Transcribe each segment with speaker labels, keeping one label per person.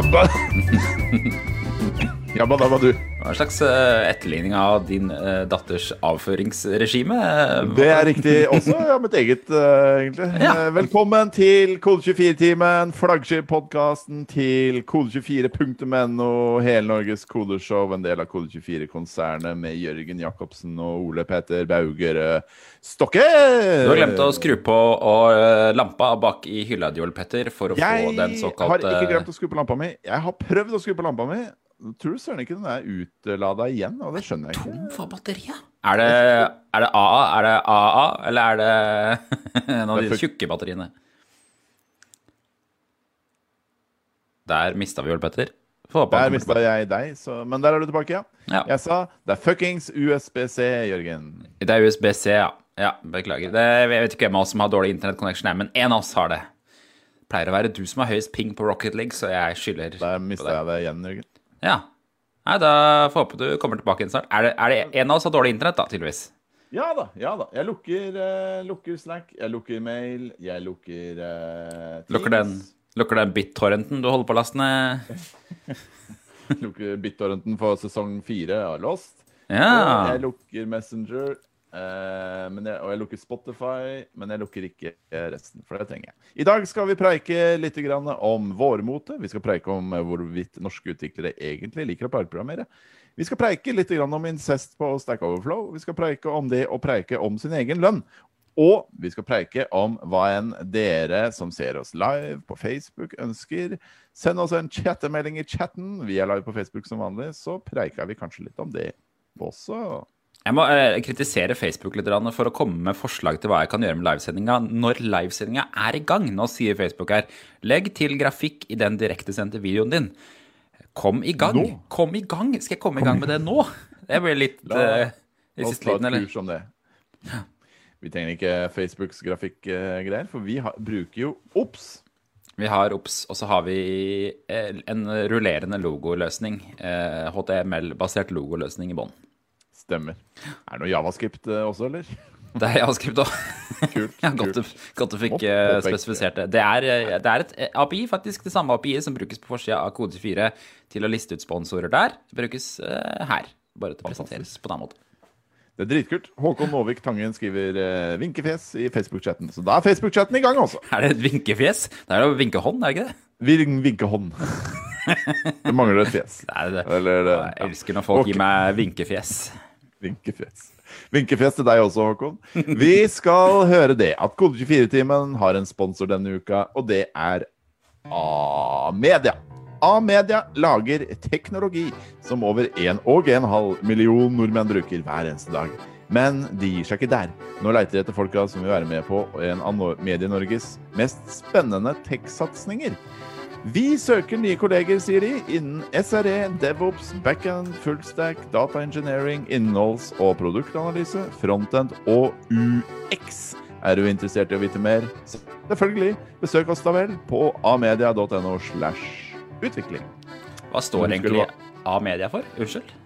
Speaker 1: Jabba Jabba dabba du.
Speaker 2: Hva slags eh, etterligning av din eh, datters avføringsregime?
Speaker 1: Det er riktig. Også ja, mitt eget, eh, egentlig.
Speaker 2: Ja.
Speaker 1: Velkommen til Kode24-timen, flaggskip-podkasten til kode24.no, hele Norges kodeshow, en del av Kode24-konsernet med Jørgen Jacobsen og Ole Peter Bauger Stokke.
Speaker 2: Du har glemt å skru på lampa bak i hylla, Joel Petter, for å
Speaker 1: Jeg
Speaker 2: få den
Speaker 1: har ikke glemt å skru på lampa mi. Jeg har prøvd å skru på lampa mi. Tror du søren ikke den er utlada igjen? Og det skjønner jeg ikke.
Speaker 2: Tom for batteriet. Er det, er det AA, er det AA, eller er det en av de tjukke batteriene? Der mista vi vel Petter.
Speaker 1: Der mista jeg deg, så Men der er du tilbake, ja.
Speaker 2: Ja.
Speaker 1: Jeg sa det er fuckings USBC, Jørgen.
Speaker 2: Det er USB-C, ja. ja. Beklager. Det, jeg vet ikke hvem av oss som har dårlig internettconnection her, men én av oss har det. Pleier å være du som har høyest ping på Rocket League, så jeg skylder
Speaker 1: Der
Speaker 2: på
Speaker 1: mista
Speaker 2: det.
Speaker 1: jeg det igjen, Jørgen.
Speaker 2: Ja. Nei, da får håpe du kommer tilbake igjen snart. Er det, er det en av oss har dårlig internett, da, tydeligvis?
Speaker 1: Ja da. ja da. Jeg lukker, uh, lukker Slack, jeg lukker mail, jeg lukker uh.
Speaker 2: Lukker den, lukker den BitTorrenten du holder på å laste ned?
Speaker 1: lukker BitTorrenten for sesong fire av Lost.
Speaker 2: Ja.
Speaker 1: Jeg lukker Messenger. Men jeg, og jeg lukker Spotify, men jeg lukker ikke resten, for det trenger jeg. I dag skal vi preike litt om vårmote. Vi skal preike om hvorvidt norske utviklere egentlig liker å parprogrammere. Vi skal preike litt om incest på Stack Overflow. Vi skal preike om det å preike om sin egen lønn. Og vi skal preike om hva enn dere som ser oss live på Facebook ønsker. Send oss en chattemelding i chatten. Vi er live på Facebook som vanlig, så preiker vi kanskje litt om det også.
Speaker 2: Jeg må eh, kritisere Facebook litt for å komme med forslag til hva jeg kan gjøre med livesendinga når livesendinga er i gang. Nå sier Facebook her legg til grafikk i den direktesendte videoen din. Kom i gang.
Speaker 1: Nå?
Speaker 2: Kom i gang. Skal jeg komme i gang med det nå? Det blir litt
Speaker 1: La
Speaker 2: uh, i
Speaker 1: oss ta et
Speaker 2: eller?
Speaker 1: kurs om det. Vi trenger ikke Facebooks grafikkgreier, for vi har, bruker jo OBS.
Speaker 2: Vi har OBS, og så har vi eh, en rullerende logoløsning. HTML-basert logoløsning i bånn.
Speaker 1: Stemmer. Er det noe javascript eh, også, eller?
Speaker 2: Det er javascript òg. Ja, godt, godt du fikk eh, spesifisert det. Det er, eh, det er et API, faktisk det samme API som brukes på forsida av Kode24 til å liste ut sponsorer der. Det brukes uh, her. Bare til å presenteres på den måten.
Speaker 1: Det er dritkult. Håkon Nåvik Tangen skriver eh, vinkefjes i Facebook-chatten. Så da er Facebook-chatten i gang, altså.
Speaker 2: Er det et vinkefjes? Det er jo vinkehånd, er det ikke det?
Speaker 1: Vin vinkehånd. det mangler et fjes.
Speaker 2: Det er det.
Speaker 1: Eller det,
Speaker 2: Jeg elsker når folk
Speaker 1: okay.
Speaker 2: gir meg vinkefjes.
Speaker 1: Vinkefjes. Vinkefjes til deg også, Håkon. Vi skal høre det at Kode24-timen har en sponsor denne uka, og det er A-media. A-media lager teknologi som over 1 og 1,5 million nordmenn bruker hver eneste dag. Men de gir seg ikke der. Nå leiter de etter folka som vil være med på en av Medie-Norges mest spennende tech-satsinger. Vi søker nye kolleger, sier de, innen SRE, DevOps, backend, fullstack, data engineering, innholds- og produktanalyse, frontend og UX. Er du interessert i å vite mer? Selvfølgelig, besøk oss da vel på amedia.no slash utvikling.
Speaker 2: Hva står egentlig Amedia for? Unnskyld?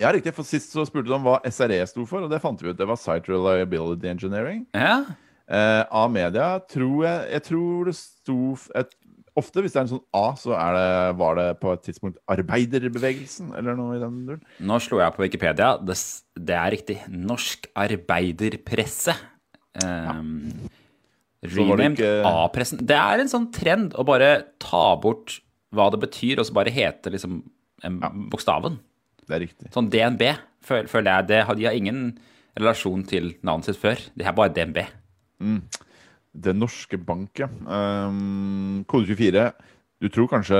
Speaker 1: Ja, riktig, for sist så spurte du om hva SRE sto for, og det fant vi ut. Det var Site Reliability Engineering.
Speaker 2: Ja.
Speaker 1: Eh, A-media tror jeg Jeg tror det sto jeg, Ofte hvis det er en sånn A, så det, var det på et tidspunkt arbeiderbevegelsen, eller noe i den duren.
Speaker 2: Nå slo jeg på Wikipedia. Det, det er riktig. Norsk arbeiderpresse. Um,
Speaker 1: ja.
Speaker 2: renamed
Speaker 1: ikke-
Speaker 2: A-pressen. Det er en sånn trend å bare ta bort hva det betyr, og så bare hete liksom ja. bokstaven.
Speaker 1: Det er riktig.
Speaker 2: Sånn DNB, føl- føler jeg. Det, de har ingen relasjon til navnet sitt før. Det er bare DNB.
Speaker 1: Det norske bank, ja. Um, kode 24. Du tror kanskje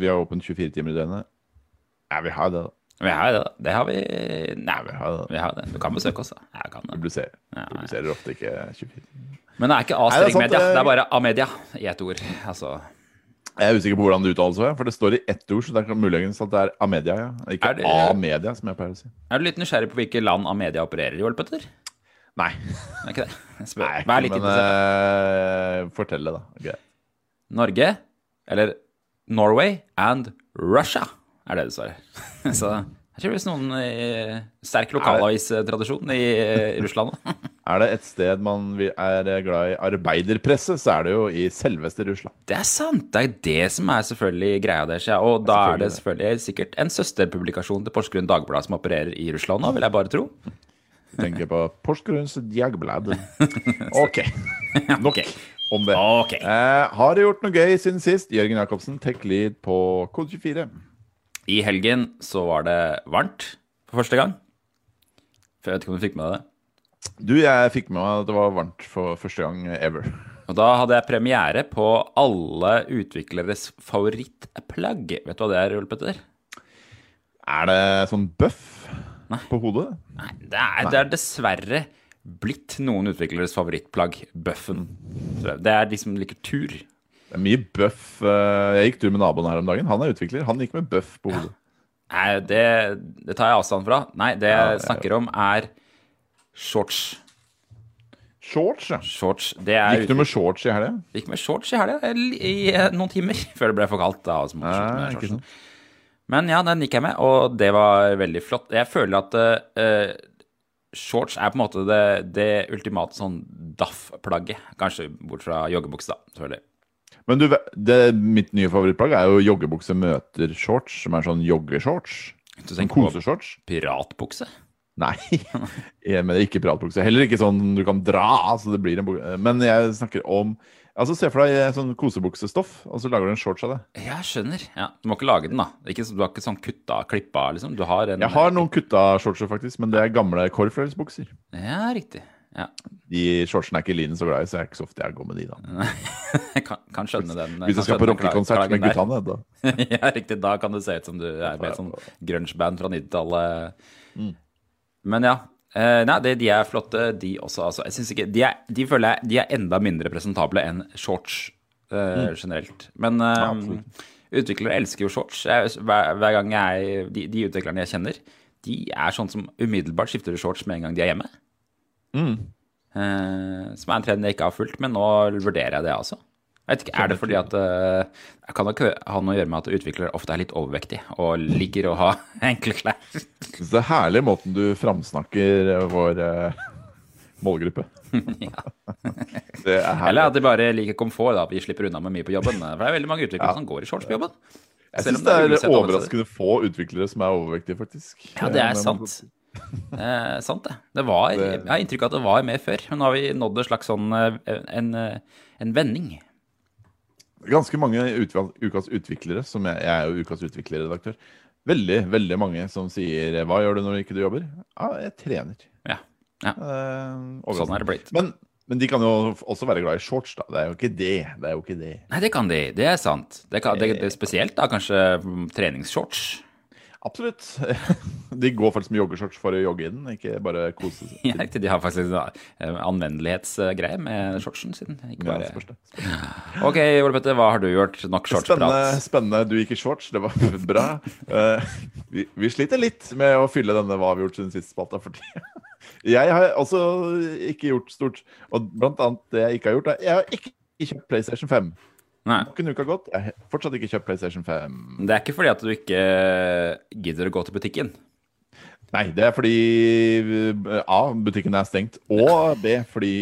Speaker 1: vi har åpent 24 timer i døgnet? Ja, vi har det. da.
Speaker 2: Vi har det, da. Det har vi Nei,
Speaker 1: Vi har det.
Speaker 2: vi har det. Du kan besøke oss, da. Jeg kan det.
Speaker 1: Publiserer.
Speaker 2: Ja, ja.
Speaker 1: Publiserer ofte ikke 24
Speaker 2: Men det er ikke A-streng media.
Speaker 1: det-
Speaker 2: Det er bare A-media i ett ord. Altså
Speaker 1: Jeg er usikker på hvordan det uttales, for det står i ett ord, så det er muligens at det er Amedia, ja. Ikke A-media, som jeg pleier å si.
Speaker 2: Er du litt nysgjerrig på hvilke land Amedia opererer i, Joel Petter?
Speaker 1: Nei.
Speaker 2: Det Er ikke det? Jeg spør.
Speaker 1: Nei
Speaker 2: Vær litt
Speaker 1: men
Speaker 2: interessert.
Speaker 1: eh, fortell det, da. Okay.
Speaker 2: Norge, eller Norway and Russia, er det du svarer. Så Det er ikke noen eh, sterk lokalavistradisjon i eh, Russland.
Speaker 1: Er det et sted man er glad i arbeiderpresse, så er det jo i selveste Russland.
Speaker 2: Det er sant! Det er det som er selvfølgelig greia deres. Ja. Og da er det selvfølgelig sikkert en søsterpublikasjon til Porsgrunn Dagblad som opererer i Russland nå, vil jeg bare tro.
Speaker 1: Tenker på Porsgrunns Jagblad. Ok, nok
Speaker 2: Ok.
Speaker 1: om det.
Speaker 2: Okay.
Speaker 1: Eh, har du gjort noe gøy siden sist? Jørgen Jacobsen, tech lead på Kode 24.
Speaker 2: I helgen så var det varmt for første gang. For jeg vet ikke om du fikk med deg det.
Speaker 1: Du, jeg fikk med meg at det var varmt for første gang ever.
Speaker 2: Og da hadde jeg premiere på alle utvikleres favorittplagg. Vet du hva det er, Ole Petter?
Speaker 1: Er det sånn bøff på hodet?
Speaker 2: Nei, det er, det er dessverre blitt noen utvikleres favorittplagg. Bøffen. Det er de som liker tur.
Speaker 1: Det er mye bøff. eh, Jeg gikk tur med naboen her om dagen. Han er utvikler. Han gikk med bøff på hodet.
Speaker 2: Nei, det, det tar jeg avstand fra. Nei, det
Speaker 1: Ja,
Speaker 2: jeg
Speaker 1: ja.
Speaker 2: snakker om, er shorts.
Speaker 1: Shorts, ja.
Speaker 2: Shorts, det
Speaker 1: Gikk du med shorts i helga?
Speaker 2: Gikk med shorts i helga i, i eh, noen timer før det ble for kaldt. da, altså, med
Speaker 1: Nei,
Speaker 2: shortsen. Men ja, den gikk jeg med, og det var veldig flott. Jeg føler at uh, shorts er på en måte det, det ultimate sånn daff-plagget. Kanskje bort fra joggebukse, da, selvfølgelig.
Speaker 1: Men du, det, mitt nye favorittplagg er jo joggebukse møter shorts, som er sånn joggeshorts.
Speaker 2: Du
Speaker 1: Sånn
Speaker 2: tenker på
Speaker 1: koseshorts.
Speaker 2: piratbukse?
Speaker 1: Nei, jeg mener ikke piratbukse. Heller ikke sånn du kan dra, så det blir en bukse. Men jeg snakker om Altså, Se for deg sånn kosebuksestoff, og så lager du en shorts av det.
Speaker 2: Jeg skjønner. Ja, Du må ikke lage den, da. Ikke, du har ikke sånn kutta, klippa, liksom. Du har en
Speaker 1: Jeg har noen kutta shortser, faktisk, men det er gamle Corflakes-bukser.
Speaker 2: Ja, riktig. Ja.
Speaker 1: De shortsene er ikke Linen så glad i, så jeg er ikke så ofte jeg går med de, da.
Speaker 2: Jeg kan, kan skjønne den.
Speaker 1: Hvis
Speaker 2: du
Speaker 1: jeg skal på rockekonsert med guttene, da.
Speaker 2: ja, riktig. Da kan det se ut som du er med et sånn grunge-band fra 90-tallet.
Speaker 1: Mm.
Speaker 2: Men ja. Eh, nei, det, de er flotte, de også. Altså, jeg synes ikke, de, er, de føler jeg de er enda mindre presentable enn shorts eh, generelt. Men
Speaker 1: Mm. Ja,
Speaker 2: utviklere elsker jo shorts. Jeg, hver, hver gang jeg, de, de utviklerne jeg kjenner, de er sånn som umiddelbart skifter til shorts med en gang de er hjemme.
Speaker 1: Mm.
Speaker 2: Som er en trend jeg ikke har fulgt, men nå vurderer jeg det altså. Jeg vet ikke, Er det fordi at eh, Det kan nok ha noe å gjøre med at utviklere ofte er litt overvektige og liker å ha enkle klær.
Speaker 1: Det er herlig måten du framsnakker vår eh, målgruppe.
Speaker 2: ja.
Speaker 1: Det er.
Speaker 2: Eller at de bare liker komfort, da. Vi slipper unna med mye på jobben. For det er veldig mange utviklere
Speaker 1: Ja.
Speaker 2: som går i shorts på jobben.
Speaker 1: Jeg syns det er
Speaker 2: det er
Speaker 1: overraskende få utviklere som er overvektige, faktisk.
Speaker 2: Ja, det er sant. Er sant, det. det var, jeg har inntrykk av at det var mer før, men nå har vi nådd en slags sånn eh, en, eh, en vending.
Speaker 1: Ganske mange utval- ukas utviklere, som jeg, jeg er jo ukas utviklerredaktør. Veldig, veldig mange som sier 'hva gjør du når ikke du jobber'? Ja, jeg trener.
Speaker 2: Ja. ja.
Speaker 1: Eh,
Speaker 2: Sånn er det blitt.
Speaker 1: Men, men de kan jo også være glad i shorts, da. Det er jo ikke det. Det jo ikke det.
Speaker 2: Nei, det kan de. Det er sant. Det, kan, det, det er spesielt da kanskje mm, treningsshorts.
Speaker 1: Absolutt. De går faktisk med joggeshorts for å jogge i den, ikke bare kose seg.
Speaker 2: Ja. De har faktisk en eh, anvendelighetsgreie med shortsen sin. Ikke
Speaker 1: Ja,
Speaker 2: bare...
Speaker 1: spørs det.
Speaker 2: Ok, Ole Petter, hva har du gjort? Nok
Speaker 1: Spennende,
Speaker 2: shortsprat?
Speaker 1: spennende. Du gikk i shorts, det var bra. Eh, vi, vi sliter litt med å fylle denne Hva har vi gjort siden sist spalta for tida. Jeg har også ikke gjort stort. Og blant annet det jeg ikke har gjort, er Jeg har ikke kjøpt PlayStation 5.
Speaker 2: Nei.
Speaker 1: Noen uker har gått. Jeg har fortsatt ikke kjøpt PlayStation 5.
Speaker 2: Det er ikke fordi at du ikke gidder å gå til butikken.
Speaker 1: Nei, det er fordi eh, A. Butikken er stengt. Og B. Fordi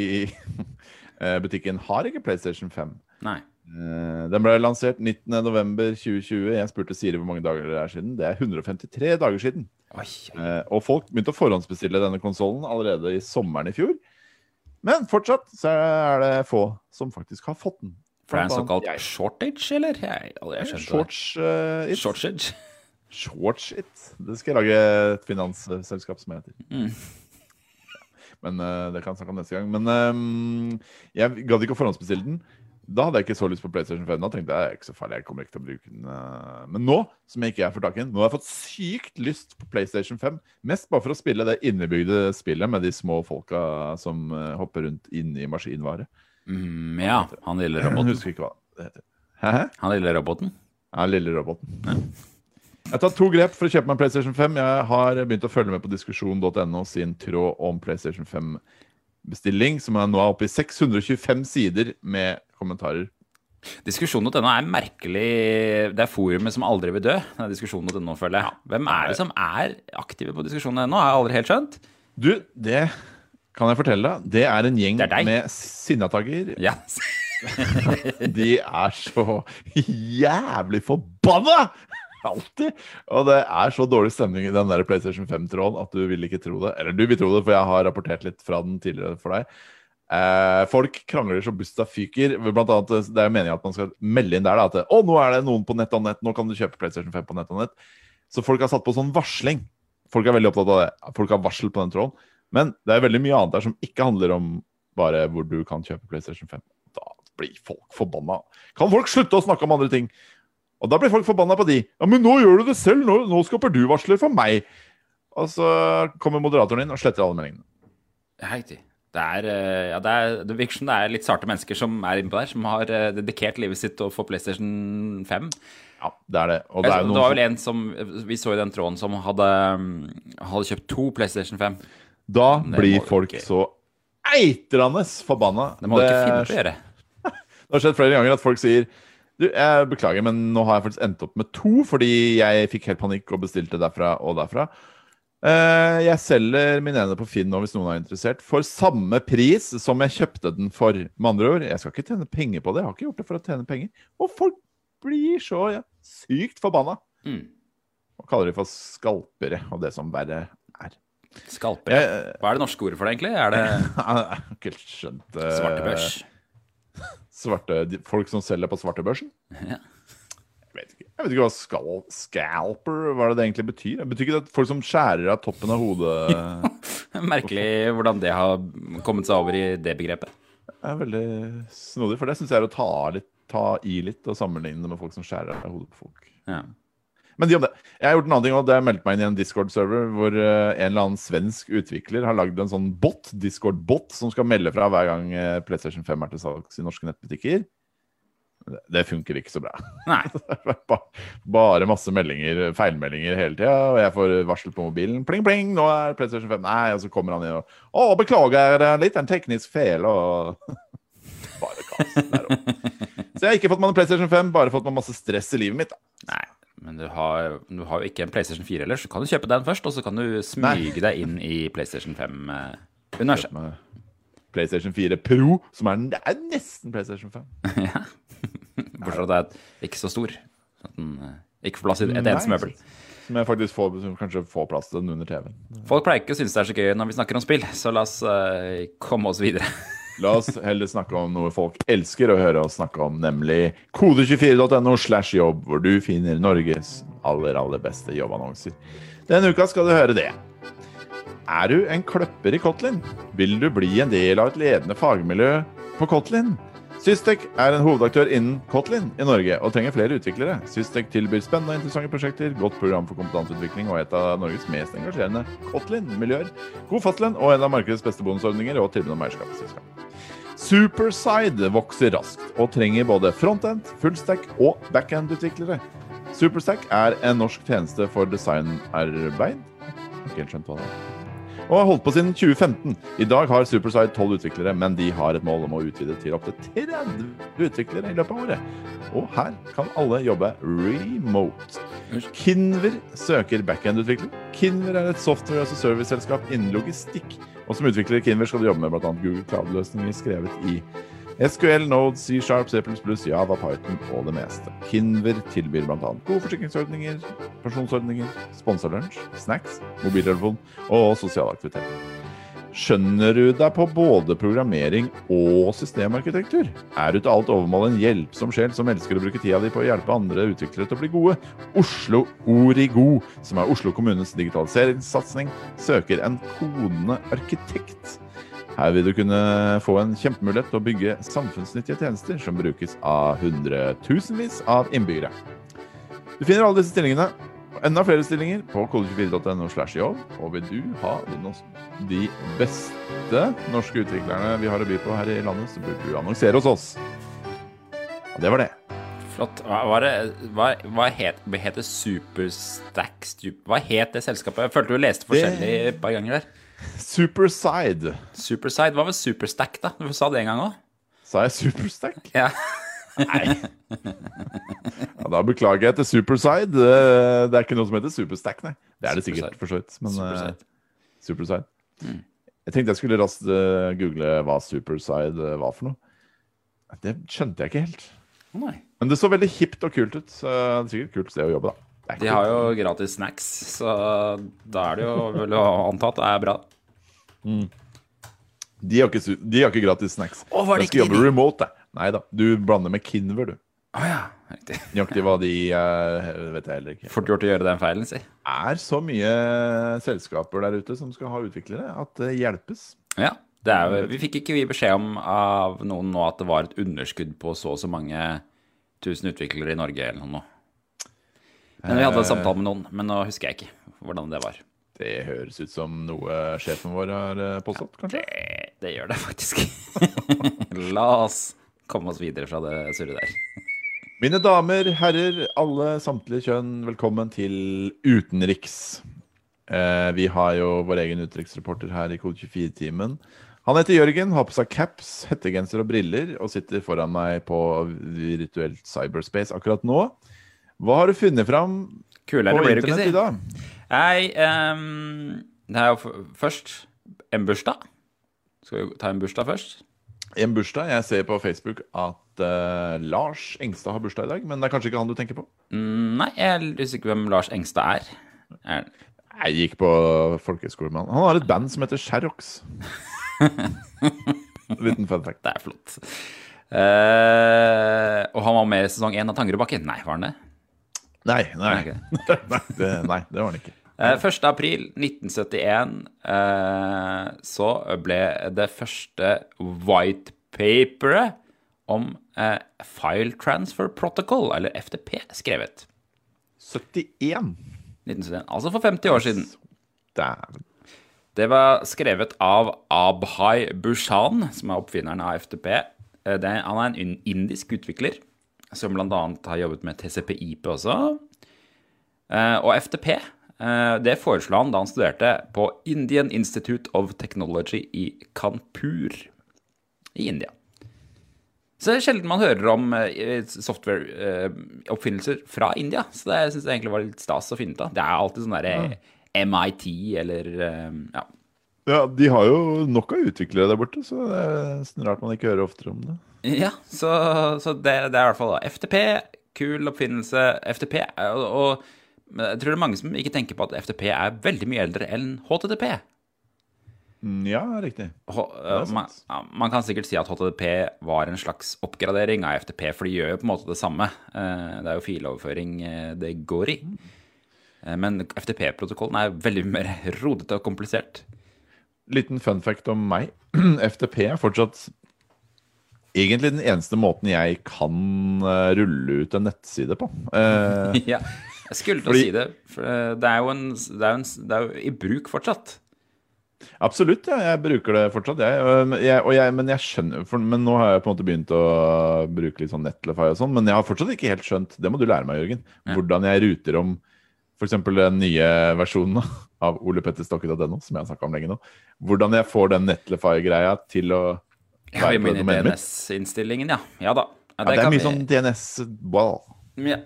Speaker 1: eh, butikken har ikke PlayStation 5.
Speaker 2: Nei.
Speaker 1: Eh, Den ble lansert 19.11.2020. Jeg spurte Siri hvor mange dager det er siden. Det er 153 dager siden.
Speaker 2: Oi.
Speaker 1: Og folk begynte å forhåndsbestille denne konsollen allerede i sommeren i fjor. Men fortsatt så er det få som faktisk har fått den.
Speaker 2: For det er en såkalt
Speaker 1: jeg.
Speaker 2: shortage, eller? Jeg, jeg skjønte
Speaker 1: Shorts
Speaker 2: det.
Speaker 1: it.
Speaker 2: Shortage.
Speaker 1: Shorts it. Det skal jeg lage et finansselskap som heter.
Speaker 2: Mm.
Speaker 1: Men uh, det kan jeg snakke om neste gang. Men eh, jeg gadd ikke å forhåndsbestille den. Da hadde jeg ikke så lyst på PlayStation 5. Da tenkte jeg ikke så farlig, jeg kommer ikke til å bruke den. eh. Men nå som jeg ikke fått tak i den, nå har jeg fått sykt lyst på PlayStation 5. Mest bare for å spille det innebygde spillet med de små folka som eh, hopper rundt inni maskinvare.
Speaker 2: Mm, ja, han lille roboten.
Speaker 1: Jeg husker ikke hva det heter. Hæ?
Speaker 2: Han lille roboten.
Speaker 1: Ja, lille roboten. Jeg har tatt to grep for å kjøpe meg en PlayStation 5. Jeg har begynt å følge med på diskusjon.no sin tråd om PlayStation 5-bestilling, som er nå er oppe i 625 sider med kommentarer.
Speaker 2: Diskusjon.no er merkelig Det er forumet som aldri vil dø. diskusjon.no, føler jeg. Hvem er det som er aktive på diskusjon.no? Har jeg aldri helt skjønt.
Speaker 1: Du, det kan jeg fortelle deg, det er en gjeng
Speaker 2: er
Speaker 1: med sinnatagger.
Speaker 2: Ja.
Speaker 1: De er så jævlig forbanna! Alltid. Og det er så dårlig stemning i den der PlayStation 5-tråden at du vil ikke tro det. Eller du vil tro det, for jeg har rapportert litt fra den tidligere for deg. Eh, folk krangler så busta fyker. Blant annet, det er meningen at man skal melde inn der da, at å, nå er det noen på nett og nett, nå kan du kjøpe PlayStation 5 på nett og nett. Så folk har satt på sånn varsling. Folk er veldig opptatt av det. Folk har varsel på den tråden. Men det er veldig mye annet der som ikke handler om bare hvor du kan kjøpe PlayStation 5. Da blir folk forbanna. Kan folk slutte å snakke om andre ting? Og da blir folk forbanna på de. Ja, men nå gjør du det selv! Nå, nå skaper du varsler for meg! Og så kommer moderatoren inn og sletter alle meldingene.
Speaker 2: Heiti. Det, er, eh, ja, det, er, det virker som det er litt sarte mennesker som er inne på der, som har eh, dedikert livet sitt til å få PlayStation 5.
Speaker 1: Ja, det er det. Og det er
Speaker 2: det var vel en som Vi så i den tråden som hadde, mm, hadde kjøpt to PlayStation 5.
Speaker 1: Da blir folk
Speaker 2: ikke.
Speaker 1: så eitrende forbanna.
Speaker 2: Det må du ikke finne på å gjøre.
Speaker 1: Det har skjedd flere ganger at folk sier du, jeg beklager, men nå har jeg faktisk endt opp med to fordi jeg fikk helt panikk og bestilte derfra og derfra. Eh, jeg selger min ene på Finn nå hvis noen er interessert, for samme pris som jeg kjøpte den for. Med andre ord, jeg skal ikke tjene penger på det. Jeg har ikke gjort det for å tjene penger. Og folk blir så ja, sykt forbanna.
Speaker 2: Mm.
Speaker 1: Og kaller de for skalpere og det som verre er.
Speaker 2: Skalper.
Speaker 1: Ja.
Speaker 2: Hva er det norske ordet for det, egentlig? Er det
Speaker 1: helt skjønt eh,
Speaker 2: svartebørs?
Speaker 1: svarte, folk som selger på svartebørsen?
Speaker 2: Ja.
Speaker 1: Jeg vet ikke, jeg vet ikke hva skal, scalper hva det det egentlig betyr. Det betyr ikke det at folk som skjærer av toppen av hodet
Speaker 2: Merkelig hvordan det har kommet seg over i det begrepet.
Speaker 1: Det er veldig snodig. For det syns jeg er å ta, litt, ta i litt og sammenligne det med folk som skjærer av hodet på folk.
Speaker 2: Ja.
Speaker 1: Men de om det. Jeg har gjort en annen ting, og Jeg meldte meldt meg inn i en Discord-server hvor eh, en eller annen svensk utvikler har lagd en sånn bot, Discord-bot, som skal melde fra hver gang eh, PlayStation 5 er til salgs i norske nettbutikker. Det- funker ikke så bra.
Speaker 2: Nei.
Speaker 1: Ba- Bare masse meldinger, feilmeldinger hele tida. Og jeg får varsel på mobilen. Pling, pling, nå er PlayStation 5 Nei, og så kommer han inn og Å, beklager, det er litt en teknisk feil, og Bare kaos der oppe. Så jeg har ikke fått meg en PlayStation 5, bare fått meg masse stress i livet mitt. da.
Speaker 2: Nei. Men du har, du har jo ikke en PlayStation 4 ellers, så kan du kjøpe den først, og så kan du smyge deg inn i PlayStation 5-universet.
Speaker 1: Med PlayStation 4 Pro, som er, er nesten PlayStation 5. ja.
Speaker 2: Bortsett fra at det er ikke så stor. Sånn at den eh, ikke får plass i et eneste møbel.
Speaker 1: Som jeg faktisk får, kanskje får plass til den under TV-en.
Speaker 2: Folk pleier ikke å synes det er så gøy når vi snakker om spill, så la oss eh, komme oss videre.
Speaker 1: La oss heller snakke om noe folk elsker å høre oss snakke om, nemlig kode24.no slash jobb, hvor du finner Norges aller, aller beste jobbannonser. Denne uka skal du høre det. Er du en kløpper i Kotlin? Vil du bli en del av et ledende fagmiljø på Kotlin? Systek er en hovedaktør innen Kotlin i Norge og trenger flere utviklere. Systek tilbyr spennende og interessante prosjekter, godt program for kompetanseutvikling og et av Norges mest engasjerende Kotlin-miljøer. God fastlønn og en av markedets beste bonusordninger og tilbud om eierskap. Superside vokser raskt og trenger både frontend, fullstack og backend-utviklere. Superstack er en norsk tjeneste for designarbeid. Jeg har ikke helt skjønt hva det er. Og har holdt på siden 2015. I dag har Superside 12 utviklere, men de har et mål om å utvide til opptil 30 utviklere i løpet av året. Og her kan alle jobbe remote. Kinver søker backend-utvikler. Kinver er et software og serviceselskap service-selskap innen logistikk. Og som utvikler i Kinver skal du jobbe med bl.a. Google Cloud-løsninger skrevet i SQL, Node, C Sharp, C++, Java, Python og det meste. Kinver tilbyr bl.a. gode forsikringsordninger, pensjonsordninger, sponsa snacks, mobiltelefon og sosiale aktiviteter. Skjønner du deg på både programmering og systemarkitektur? Er du til alt overmål en hjelpsom sjel som elsker å bruke tida di på å hjelpe andre utviklere til å bli gode? Oslo Origo, som er Oslo kommunes digitaliseringssatsing, søker en kodende arkitekt. Her vil du kunne få en kjempemulighet til å bygge samfunnsnyttige tjenester som brukes av hundretusenvis av innbyggere. Du finner alle disse stillingene og enda flere stillinger på kode24.no slash jobb. Og vil du ha de beste norske utviklerne vi har å by på her i landet, så burde du annonsere hos oss. Og det var det.
Speaker 2: Flott. Hva, var det, hva, hva het, het det Superstack Stup- Hva het det selskapet? Jeg følte du leste forskjellig et par ganger der.
Speaker 1: Superside.
Speaker 2: Superside. Hva var Superstack, da? Du sa det en gang òg.
Speaker 1: Sa jeg Superstack?
Speaker 2: Ja.
Speaker 1: Nei. Ja, da beklager jeg til Superside. Det, er ikke noe som heter Superstack, nei. Det er det sikkert,
Speaker 2: Superside.
Speaker 1: for så vidt. Men
Speaker 2: Superside.
Speaker 1: eh, Superside. Jeg tenkte jeg skulle raskt eh, google hva Superside eh, var for noe. Det skjønte jeg ikke helt.
Speaker 2: Nei.
Speaker 1: Men det så veldig hipt og kult ut. Så det er sikkert kult sted å jobbe, da. Det
Speaker 2: De har jo gratis snacks, så da er det jo vel å anta at det er bra.
Speaker 1: De har ikke, de har ikke gratis snacks.
Speaker 2: Å, var det
Speaker 1: jeg skal jobbe
Speaker 2: de?
Speaker 1: remote, jeg. Nei da. Du blander med Kinver, du.
Speaker 2: Å ja, riktig.
Speaker 1: Nøyaktig hva de uh, vet jeg heller ikke.
Speaker 2: Fort gjort å gjøre den feilen, si.
Speaker 1: er så mye selskaper der ute som skal ha utviklere, at det hjelpes.
Speaker 2: Ja. Det er vi fikk ikke vi beskjed om av noen nå at det var et underskudd på så og så mange tusen utviklere i Norge eller noe. Men vi hadde en samtale med noen, men nå husker jeg ikke hvordan det var.
Speaker 1: Det høres ut som noe sjefen vår har eh, påstått, kanskje?
Speaker 2: Det, det gjør det faktisk. La oss komme oss videre fra det surret der.
Speaker 1: Mine damer, herrer, alle samtlige kjønn, velkommen til Utenriks. Eh, vi har jo vår egen utenriksreporter her i Kode 24-timen. Han heter Jørgen, har på seg caps, hettegenser og briller og sitter foran meg på virtuelt cyberspace akkurat nå. Hva har du funnet fram
Speaker 2: Kulere
Speaker 1: på internett
Speaker 2: si.
Speaker 1: i dag?
Speaker 2: Nei, um, det er jo først en bursdag. Skal vi ta en bursdag først?
Speaker 1: En bursdag. Jeg ser på Facebook at uh, Lars Engstad har bursdag i dag, men det er kanskje ikke han du tenker på?
Speaker 2: Mm, Nei, jeg er ikke hvem Lars Engstad er. er
Speaker 1: Jeg gikk på folkehøyskole med han. Han har et band som heter Sherrox. Liten fun fact.
Speaker 2: det er flott. Uh, og han var med i sesong én av Tangerudbakken. Nei, var han det?
Speaker 1: Nei, nei.
Speaker 2: Okay.
Speaker 1: nei, det, nei, det var den ikke.
Speaker 2: Eh, 1. april 1971 eh, så ble det første white paperet om eh, File Transfer Protocol, eller FTP, skrevet.
Speaker 1: 71.
Speaker 2: 1971, altså for 50 år siden.
Speaker 1: Dæven.
Speaker 2: Det var skrevet av Abhai Bushan, som er oppfinneren av FTP. Eh, Det han er en indisk utvikler som bl.a. har jobbet med TCP-IP også. Eh, Og FTP eh, det foreslo han da han studerte på Indian Institute of Technology i Kanpur i India. Så det er sjelden man hører om eh, software-oppfinnelser fra India. Så det syns jeg egentlig var litt stas å finne ut av. Det er alltid sånn derre MIT eller ja.
Speaker 1: Ja, de har jo nok av utviklere der borte, så det er nesten rart man ikke hører oftere om det.
Speaker 2: Ja, så, så det, det er i hvert fall da. FTP, kul oppfinnelse. FTP, og, og jeg tror det er mange som ikke tenker på at FTP er veldig mye eldre enn HTTP.
Speaker 1: Mm, Ja, riktig.
Speaker 2: H
Speaker 1: sant.
Speaker 2: man, man kan sikkert si at HTTP var en slags oppgradering av FTP, for de gjør jo på en måte det samme. Eh, Det er jo filoverføring eh, det går i. Eh, Men FTP-protokollen er veldig mer rodete og komplisert.
Speaker 1: Liten fun fact om meg. FTP er fortsatt egentlig den eneste måten jeg kan eh, rulle ut en nettside på. Eh,
Speaker 2: Ja, jeg skulle til å si det. For eh, det er jo, en, det er en, det er jo i bruk fortsatt.
Speaker 1: Absolutt, ja. Jeg bruker det fortsatt, jeg. Jeg, og jeg men jeg skjønner for, Men nå har jeg på en måte begynt å bruke litt sånn Netlify og sånn, men jeg har fortsatt ikke helt skjønt, det må du lære meg, Jørgen, hvordan jeg ruter om f.eks. den nye versjonen av olepetterstokke.no, som jeg har snakka om lenge nå. Hvordan jeg får den Netlify-greia til å
Speaker 2: Ja, vi må inn i. DNS-innstillingen, ja. Ja da. Ja,
Speaker 1: Ja, det er mye
Speaker 2: vi-
Speaker 1: sånn DNS wow.
Speaker 2: Ja.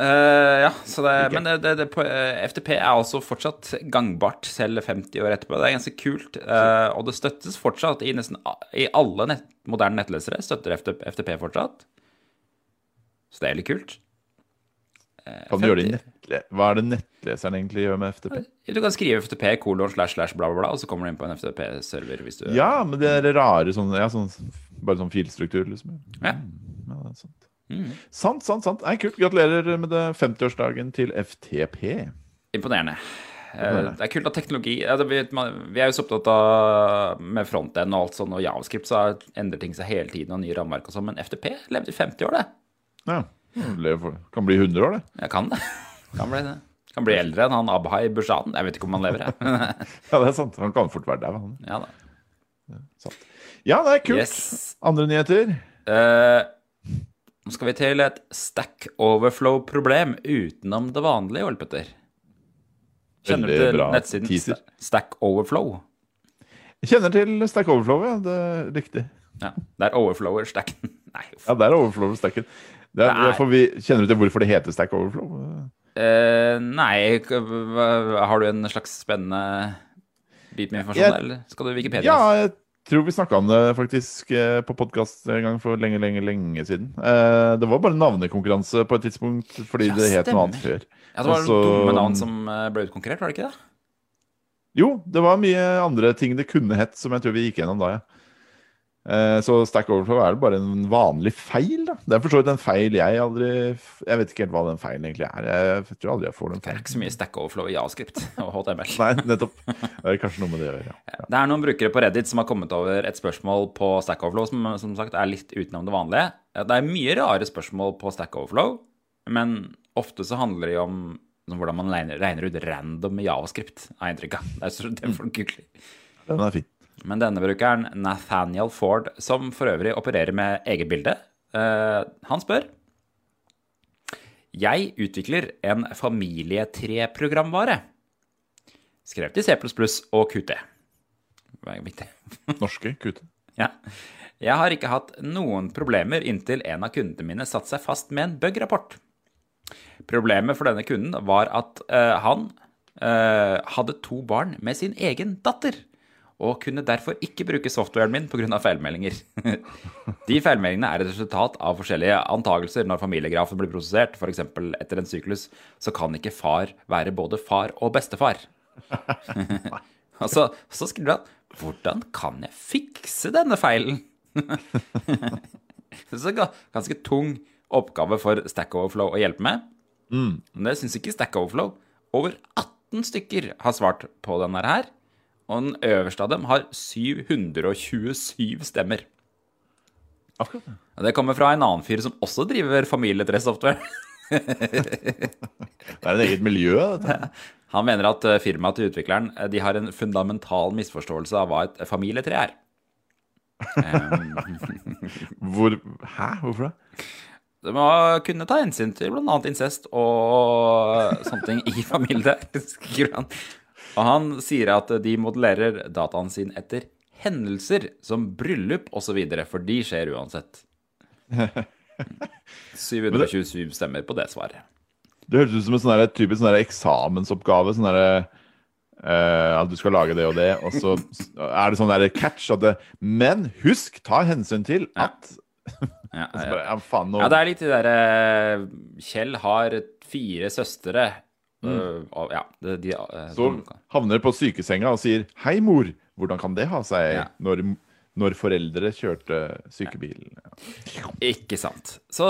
Speaker 2: Uh, ja, så det,
Speaker 1: okay.
Speaker 2: men det, det, det, på, uh, FTP er altså fortsatt gangbart selv 50 år etterpå. Det er ganske kult. Uh, og det støttes fortsatt i nesten i alle nett, moderne nettlesere. Støtter FTP, FTP fortsatt. Så det er litt kult.
Speaker 1: Kan du gjøre det i. Hva er det nettleseren egentlig gjør med FTP?
Speaker 2: Du kan skrive FTP kolon slash slash bla, bla, bla, og så kommer du inn på en FTP-server hvis du
Speaker 1: Ja, men det er rare sånn, ja, sånn Bare sånn filstruktur, liksom.
Speaker 2: Ja.
Speaker 1: Ja, det er sant.
Speaker 2: Mm.
Speaker 1: Sant, sant, sant. Nei, kult. Gratulerer med det 50-årsdagen til FTP.
Speaker 2: Imponerende. Eh, Det er kult at teknologi altså, vi, vi er jo så opptatt av med frontend og alt sånn, og javascript så endrer ting seg hele tiden, og nye rammeverk og sånn, men FTP levde i 50 år, det.
Speaker 1: Ja. Lever Kan bli 100 år, det.
Speaker 2: Jeg kan det. Kan bli det. Kan bli eldre enn han Abhai Bushan. Jeg vet ikke om han lever, jeg.
Speaker 1: Ja, det er sant. Han kan fort være der. Han.
Speaker 2: ja da.
Speaker 1: Ja, Ja, det er kult.
Speaker 2: Yes.
Speaker 1: Andre nyheter?
Speaker 2: Eh, nå skal vi til et Stack Overflow-problem utenom det vanlige, Ole Petter. Kjenner du til nettsiden
Speaker 1: teaser.
Speaker 2: Stack Overflow?
Speaker 1: Jeg kjenner til Stack Overflow, ja. Det er riktig.
Speaker 2: Ja, der overflower stacken. Nei, uff.
Speaker 1: Ja, der er Overflow stacken. Det er,
Speaker 2: Det er-
Speaker 1: vi, kjenner du til hvorfor det heter Stack Overflow?
Speaker 2: Uh, nei, har du en slags spennende bit med informasjon,
Speaker 1: Jeg-
Speaker 2: eller skal du Wikipedia?
Speaker 1: Ja, jeg tror vi snakka om det faktisk eh, på podkast en gang for lenge, lenge, lenge siden. Uh, Det var bare navnekonkurranse på et tidspunkt fordi
Speaker 2: Ja,
Speaker 1: det het noe annet før.
Speaker 2: Ja, det var
Speaker 1: Også,
Speaker 2: dumme navn som ble utkonkurrert, var det ikke det?
Speaker 1: Jo, det var mye andre ting det kunne hett som jeg tror vi gikk gjennom da, ja. Eh, Så Stack Overflow er det bare en vanlig feil, da. Det er for så vidt en feil jeg aldri Jeg vet ikke helt hva den feilen egentlig er. Jeg tror aldri jeg får den
Speaker 2: Det er ikke så mye stack overflow i javascript og HTML.
Speaker 1: Nei, nettopp. Det er kanskje noe med det å gjøre. Ja.
Speaker 2: Det er noen brukere på Reddit som har kommet over et spørsmål på Stack Overflow som som sagt er litt utenom det vanlige. Det er mye rare spørsmål på Stack Overflow, men ofte så handler det om hvordan man regner, regner ut random med javascript, har jeg inntrykk av. Det er så det folk googler.
Speaker 1: Den er fin.
Speaker 2: Men denne brukeren, Nathaniel Ford, som for øvrig opererer med eget bilde, eh, han spør Jeg utvikler en familietreprogramvare. Skrevet i C og Qt. Det er viktig.
Speaker 1: Norske QT.
Speaker 2: Ja. Jeg har ikke hatt noen problemer inntil en av kundene mine satte seg fast med en bug-rapport. Problemet for denne kunden var at uh, han uh, hadde to barn med sin egen datter, og kunne derfor ikke bruke softwaren min pga. feilmeldinger. De feilmeldingene er et resultat av forskjellige antagelser. Når familiegrafen blir prosessert, f.eks. etter en syklus, så kan ikke far være både far og bestefar. Og så, så skriver han Hvordan kan jeg fikse denne feilen? det er en ganske tung oppgave for Stack Overflow å hjelpe med. Men det syns ikke Stack Overflow. Over 18 stykker har svart på denne her. Og den øverste av dem har 727 stemmer.
Speaker 1: Akkurat det.
Speaker 2: Det kommer fra en annen fyr som også driver familietresoftware.
Speaker 1: Det er et eget miljø, dette.
Speaker 2: Han mener at eh, firmaet til utvikleren eh, de har en fundamental misforståelse av hva et familietre er.
Speaker 1: Hvor Hæ? Hvorfor det?
Speaker 2: Det må kunne ta hensyn til bl.a. incest og sånne ting i familie. Og han sier at de modellerer dataen sin etter hendelser som bryllup osv., for de skjer uansett. 727 stemmer på det svaret.
Speaker 1: Det høres ut som en sånn der, typisk sånn der eksamensoppgave. Sånn derre uh, At du skal lage det og det, og så er det sånn der catch at det, Men husk, ta hensyn til at
Speaker 2: Ja,
Speaker 1: ja,
Speaker 2: ja.
Speaker 1: bare, ja, faen, nå
Speaker 2: Ja, det er litt de derre Kjell har fire søstre. øh, og ja, de, de, øh,
Speaker 1: Så
Speaker 2: de-
Speaker 1: havner på sykesenga og sier 'Hei, mor, hvordan kan det ha seg?'
Speaker 2: Ja.
Speaker 1: Når, når foreldre kjørte sykebil. Ja.
Speaker 2: Ikke sant. Så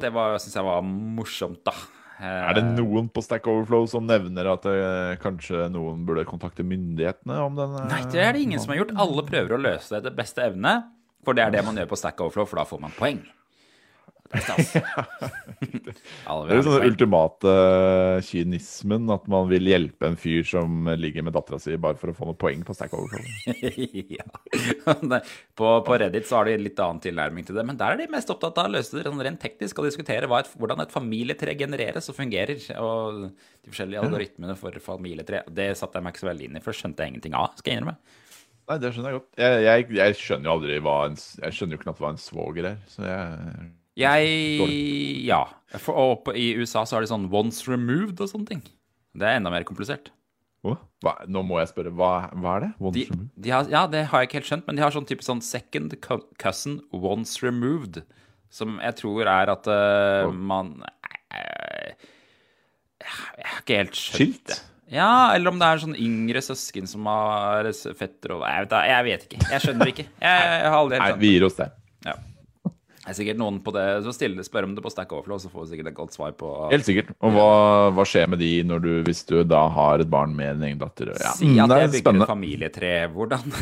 Speaker 2: det syns jeg var morsomt, da. Eh,
Speaker 1: Er det noen på Stack Overflow som nevner at det, kanskje noen burde kontakte myndighetene om den? eh,
Speaker 2: Nei, det er det ingen som har gjort. Alle prøver å løse det etter beste evne. For det er det man gjør på Stack Overflow, for da får man poeng. Det er stas. Alle
Speaker 1: Det er sånn
Speaker 2: den
Speaker 1: ultimate kynismen at man vil hjelpe en fyr som ligger med dattera si bare for å få noen poeng på Stack Overflow.
Speaker 2: ja. På, på Reddit så har de litt annen tilnærming til det, men der er de mest opptatt av å løse det sånn rent teknisk og diskutere et, hvordan et familietre genereres og fungerer, og de forskjellige algoritmene for familietre. Det satte jeg meg ikke så veldig inn i, for det skjønte jeg ingenting av, skal jeg innrømme.
Speaker 1: Nei, det skjønner jeg godt. Jeg, jeg, jeg skjønner jo aldri hva en Jeg skjønner jo knapt hva en svoger er. Så jeg
Speaker 2: Jeg Ja. For, og på, i USA så har de sånn once removed og sånne ting. Det er enda mer komplisert.
Speaker 1: Hva? Nå må jeg spørre. Hva, hva er det? Once
Speaker 2: De,
Speaker 1: removed?
Speaker 2: de har, ja, det har jeg ikke helt skjønt, men de har sånn type sånn second cousin once removed. Som jeg tror er at
Speaker 1: uh,
Speaker 2: man uh, Jeg har ikke helt skjønt
Speaker 1: Skilt?
Speaker 2: det. Ja, eller om det er sånn yngre søsken som har fettere fetter og jeg vet, jeg vet ikke. Jeg skjønner ikke. Jeg, jeg har aldri helt skjønt
Speaker 1: vi gir oss det.
Speaker 2: Ja. Det er sikkert noen på det Så stille, spør om det på Stack Overflow, så får vi sikkert et godt svar på
Speaker 1: Helt sikkert. Og hva, hva skjer med de når du, hvis du da har et barn med en egen datter? Ja,
Speaker 2: Si at jeg
Speaker 1: er
Speaker 2: bygger
Speaker 1: spennende.
Speaker 2: et familietre. Hvordan?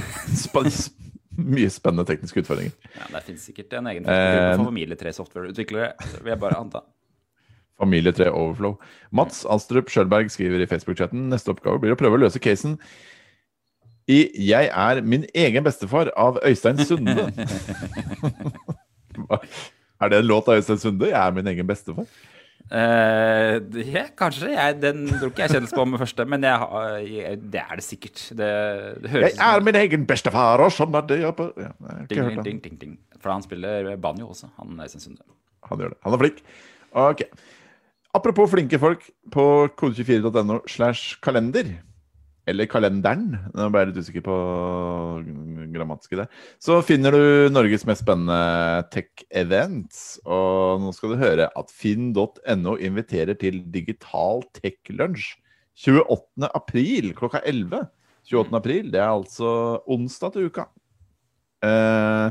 Speaker 1: Mye spennende tekniske utfordringer.
Speaker 2: Ja, Det finnes sikkert en egen
Speaker 1: Eh,
Speaker 2: for familietre-softwareutviklere. vil jeg bare anta.
Speaker 1: Familietre overflow. Mats Alstrup-Sjølberg skriver i Facebook-chatten neste oppgave blir å prøve å løse casen i 'Jeg er min egen bestefar' av Øystein Sunde. Er det en låt av Øystein Sunde? 'Jeg er min egen bestefar'?
Speaker 2: Uh, yeah, kanskje. Jeg, den tror ikke jeg kjennes på med første, men jeg, jeg, det er det sikkert. Det, det
Speaker 1: 'Jeg er min egen bestefar', og sånn er det ja,
Speaker 2: ding, ding, ding, ding. For han spiller banjo også, han Øystein Sunde.
Speaker 1: Han gjør det. Han er flink. Ok. Apropos flinke folk på kode24.no slash kalender. Eller kalenderen, nå ble jeg litt usikker på grammatisk det, så finner du Norges mest spennende tech-events. Og nå skal du høre at finn.no inviterer til digital tech-lunsj 28. april klokka 11. 28. april, det er altså onsdag til uka. Eh,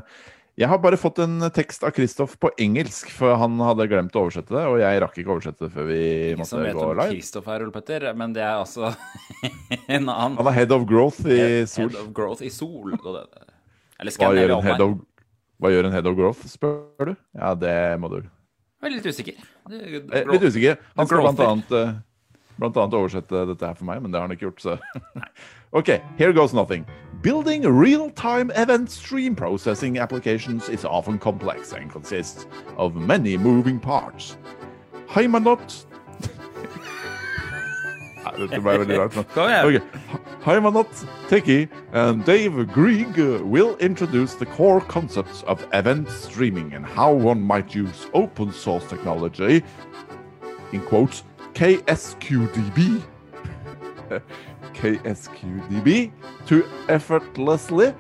Speaker 1: jeg har bare fått en tekst av Kristoff på engelsk, for han hadde glemt å oversette det. Og jeg rakk ikke å oversette det før vi
Speaker 2: ikke som
Speaker 1: måtte
Speaker 2: vet
Speaker 1: gå
Speaker 2: om
Speaker 1: live.
Speaker 2: Kristoff er, Ole Petter, men det er altså en annen
Speaker 1: Han er head of growth i Sol.
Speaker 2: Head of growth i Sol. Eller
Speaker 1: Hva gjør, of, hva gjør en head of growth, spør du? Ja, det må du.
Speaker 2: Jeg er litt usikker. Det-
Speaker 1: er litt usikker. Han skal blant annet, eh, blant annet oversette dette her for meg, men det har han ikke gjort, så OK, here goes nothing. Building real-time event stream processing applications is often complex and consists of many moving parts. Heimanot Nei, Dette ble veldig rart nå. Okay. Heimanot Teki and Dave Grieg will introduce the core concepts of event streaming and how one might use open source technology, in quotes, KSQDB, KSQDB, to effortlessly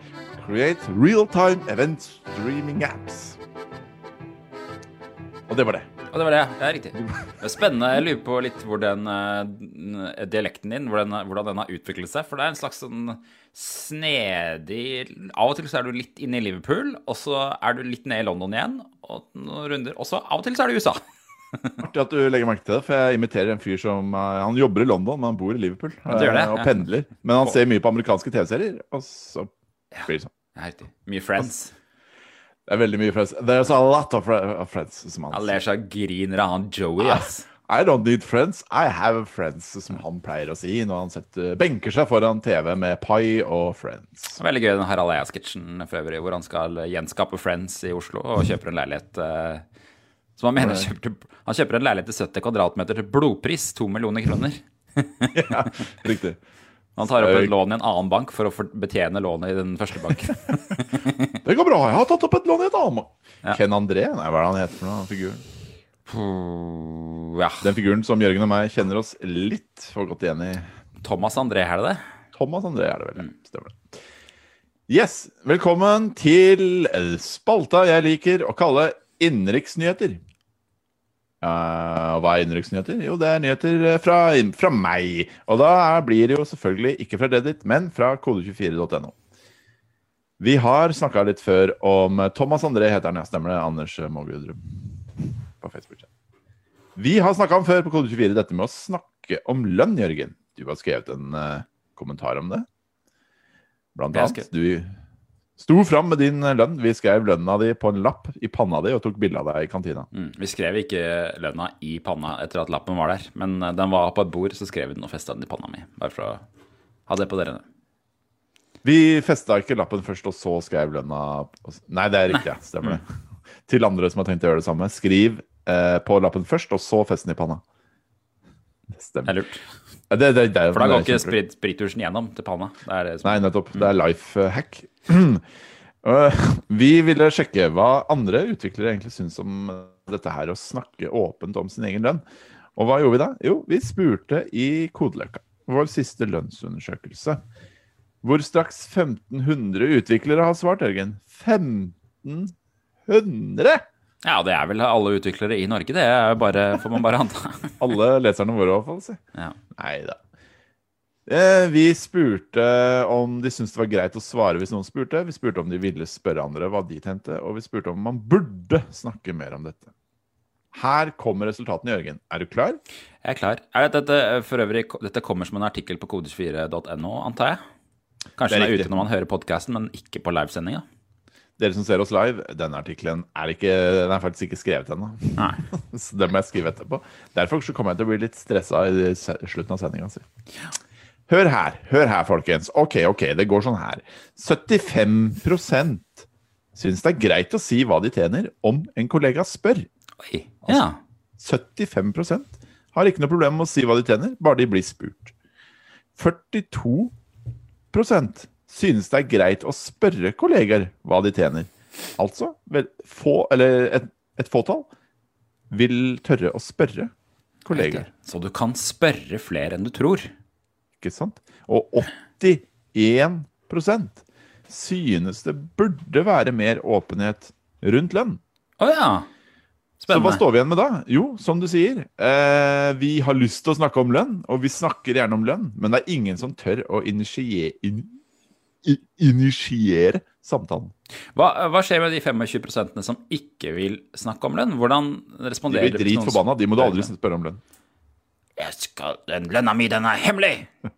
Speaker 1: create real-time event streaming apps. Og det var det.
Speaker 2: Og det var det. Det er riktig. Det er spennende. Jeg lurer på litt hvor den eh, dialekten din, hvordan, hvordan den har utviklet seg. For det er en slags sånn snedig Av og til så er du litt inne i Liverpool, og så er du litt nede i London igjen, og noen runder. Og så av og til så er du i USA.
Speaker 1: Artig at du legger merke til det, for jeg imiterer en fyr som eh, Han jobber i London, men han bor i Liverpool.
Speaker 2: Det det,
Speaker 1: eh, og pendler. Men han ser mye på amerikanske TV-serier, og så blir det sånn.
Speaker 2: Ja. Mye friends.
Speaker 1: Det er veldig mye friends. There's a lot of, friends, som han
Speaker 2: Han ler seg griner av han Joey, ass.
Speaker 1: I don't need friends, I have friends, som han pleier å si når han setter, benker seg foran TV med pai og friends.
Speaker 2: Veldig gøy den Harald Eia-sketsjen for øvrig, hvor han skal gjenskape Friends i Oslo og kjøper en leilighet eh, som han mener kjøpte Han kjøper en leilighet til 70 kvadratmeter til blodpris, to millioner kroner.
Speaker 1: Ja, riktig.
Speaker 2: Han tar opp et lån i en annen bank for å betjene lånet i den første banken.
Speaker 1: Det går bra, jeg har tatt opp et lån i et annet.
Speaker 2: Ja.
Speaker 1: Ken André, nei, hva er det han heter for noe, figuren?
Speaker 2: Ja.
Speaker 1: Den figuren som Jørgen og meg kjenner oss litt for godt igjen i.
Speaker 2: Thomas André, er det det?
Speaker 1: Thomas André er det vel, mm. Stemmer det. Yes, velkommen til spalta jeg liker å kalle innenriksnyheter. Uh, hva er innenriksnyheter? Jo, det er nyheter eh, fra, fra meg. Og da blir det jo selvfølgelig ikke fra Reddit, men fra kode24.no. Vi har snakka litt før om Thomas André heter han, ja. Stemmer det? Anders Mågudrum på Facebook. Vi har snakka om før på Kode24 dette med å snakke om lønn, Jørgen. Du har skrevet en uh, kommentar om det. Blant annet. Du sto fram med din lønn. Vi skrev lønna di på en lapp i panna di og tok bilde av deg i kantina.
Speaker 2: Mm. Vi skrev ikke lønna i panna etter at lappen var der, men eh, den var på et bord, så skrev vi den og festa den i panna mi. Bare for å ha det på dere.
Speaker 1: Vi festa ikke lappen først, og så skrev lønna Nei, det er riktig. ja. Stemmer det. Til andre som har tenkt å gjøre det samme. Skriv eh, på lappen først, og så fest den i panna. Det
Speaker 2: Det er
Speaker 1: stemmer.
Speaker 2: lurt.
Speaker 1: Det, det, det,
Speaker 2: For da går ikke sprit, sprittusjen gjennom til panna. Det det som
Speaker 1: Nei, nettopp. Det er life eh, hack. Eh, Vi ville sjekke hva andre utviklere egentlig syns om dette her å snakke åpent om sin egen lønn. Og hva gjorde vi da? Jo, vi spurte i Kodeløkka, vår siste lønnsundersøkelse. Hvor straks 1500 utviklere har svart, Jørgen. 1500!
Speaker 2: Ja, det er vel alle utviklere i Norge, det er bare, får man bare anta.
Speaker 1: Alle leserne våre, i hvert fall. Si.
Speaker 2: Ja.
Speaker 1: Nei da. Eh, vi spurte om de syntes det var greit å svare hvis noen spurte. Vi spurte om de ville spørre andre hva de tente, og vi spurte om man burde snakke mer om dette. Her kommer resultatene, Jørgen. Er du klar?
Speaker 2: Jeg er klar. Er dette, for øvrig, dette kommer som en artikkel på kode24.no, antar jeg? Kanskje
Speaker 1: er
Speaker 2: den er ute når man hører podkasten, men ikke på livesendinga?
Speaker 1: Dere som ser oss live, denne artikkelen er, er faktisk ikke skrevet ennå. Så det må jeg skrive etterpå. Derfor så kommer jeg til å bli litt stressa i slutten av sendinga. Si. Hør her, hør her, folkens. Ok, ok, det går sånn her. 75% syns det er greit å si hva de tjener, om en kollega spør.
Speaker 2: Oi. Ja.
Speaker 1: 75% har ikke noe problem med å si hva de tjener, bare de blir spurt. 42 synes det er greit å spørre kolleger hva de tjener. Altså, få, eller et, et fåtall vil tørre å spørre kolleger.
Speaker 2: Så du kan spørre flere enn du tror.
Speaker 1: Ikke sant? Og 81% synes det burde være mer åpenhet rundt lønn.
Speaker 2: Å ja. Spennende.
Speaker 1: Så hva står vi igjen med da? Jo, som du sier, eh, vi har lyst til å snakke om lønn, og vi snakker gjerne om lønn, men det er ingen som tør å initiere, in, initiere samtalen.
Speaker 2: Hva, hva skjer med de 25% som ikke vil snakke om lønn? Hvordan
Speaker 1: De
Speaker 2: responderer
Speaker 1: blir
Speaker 2: hvis noen
Speaker 1: dritforbanna, de må du aldri spørre om lønn.
Speaker 2: Jeg skal, den lønna mi, den er hemmelig!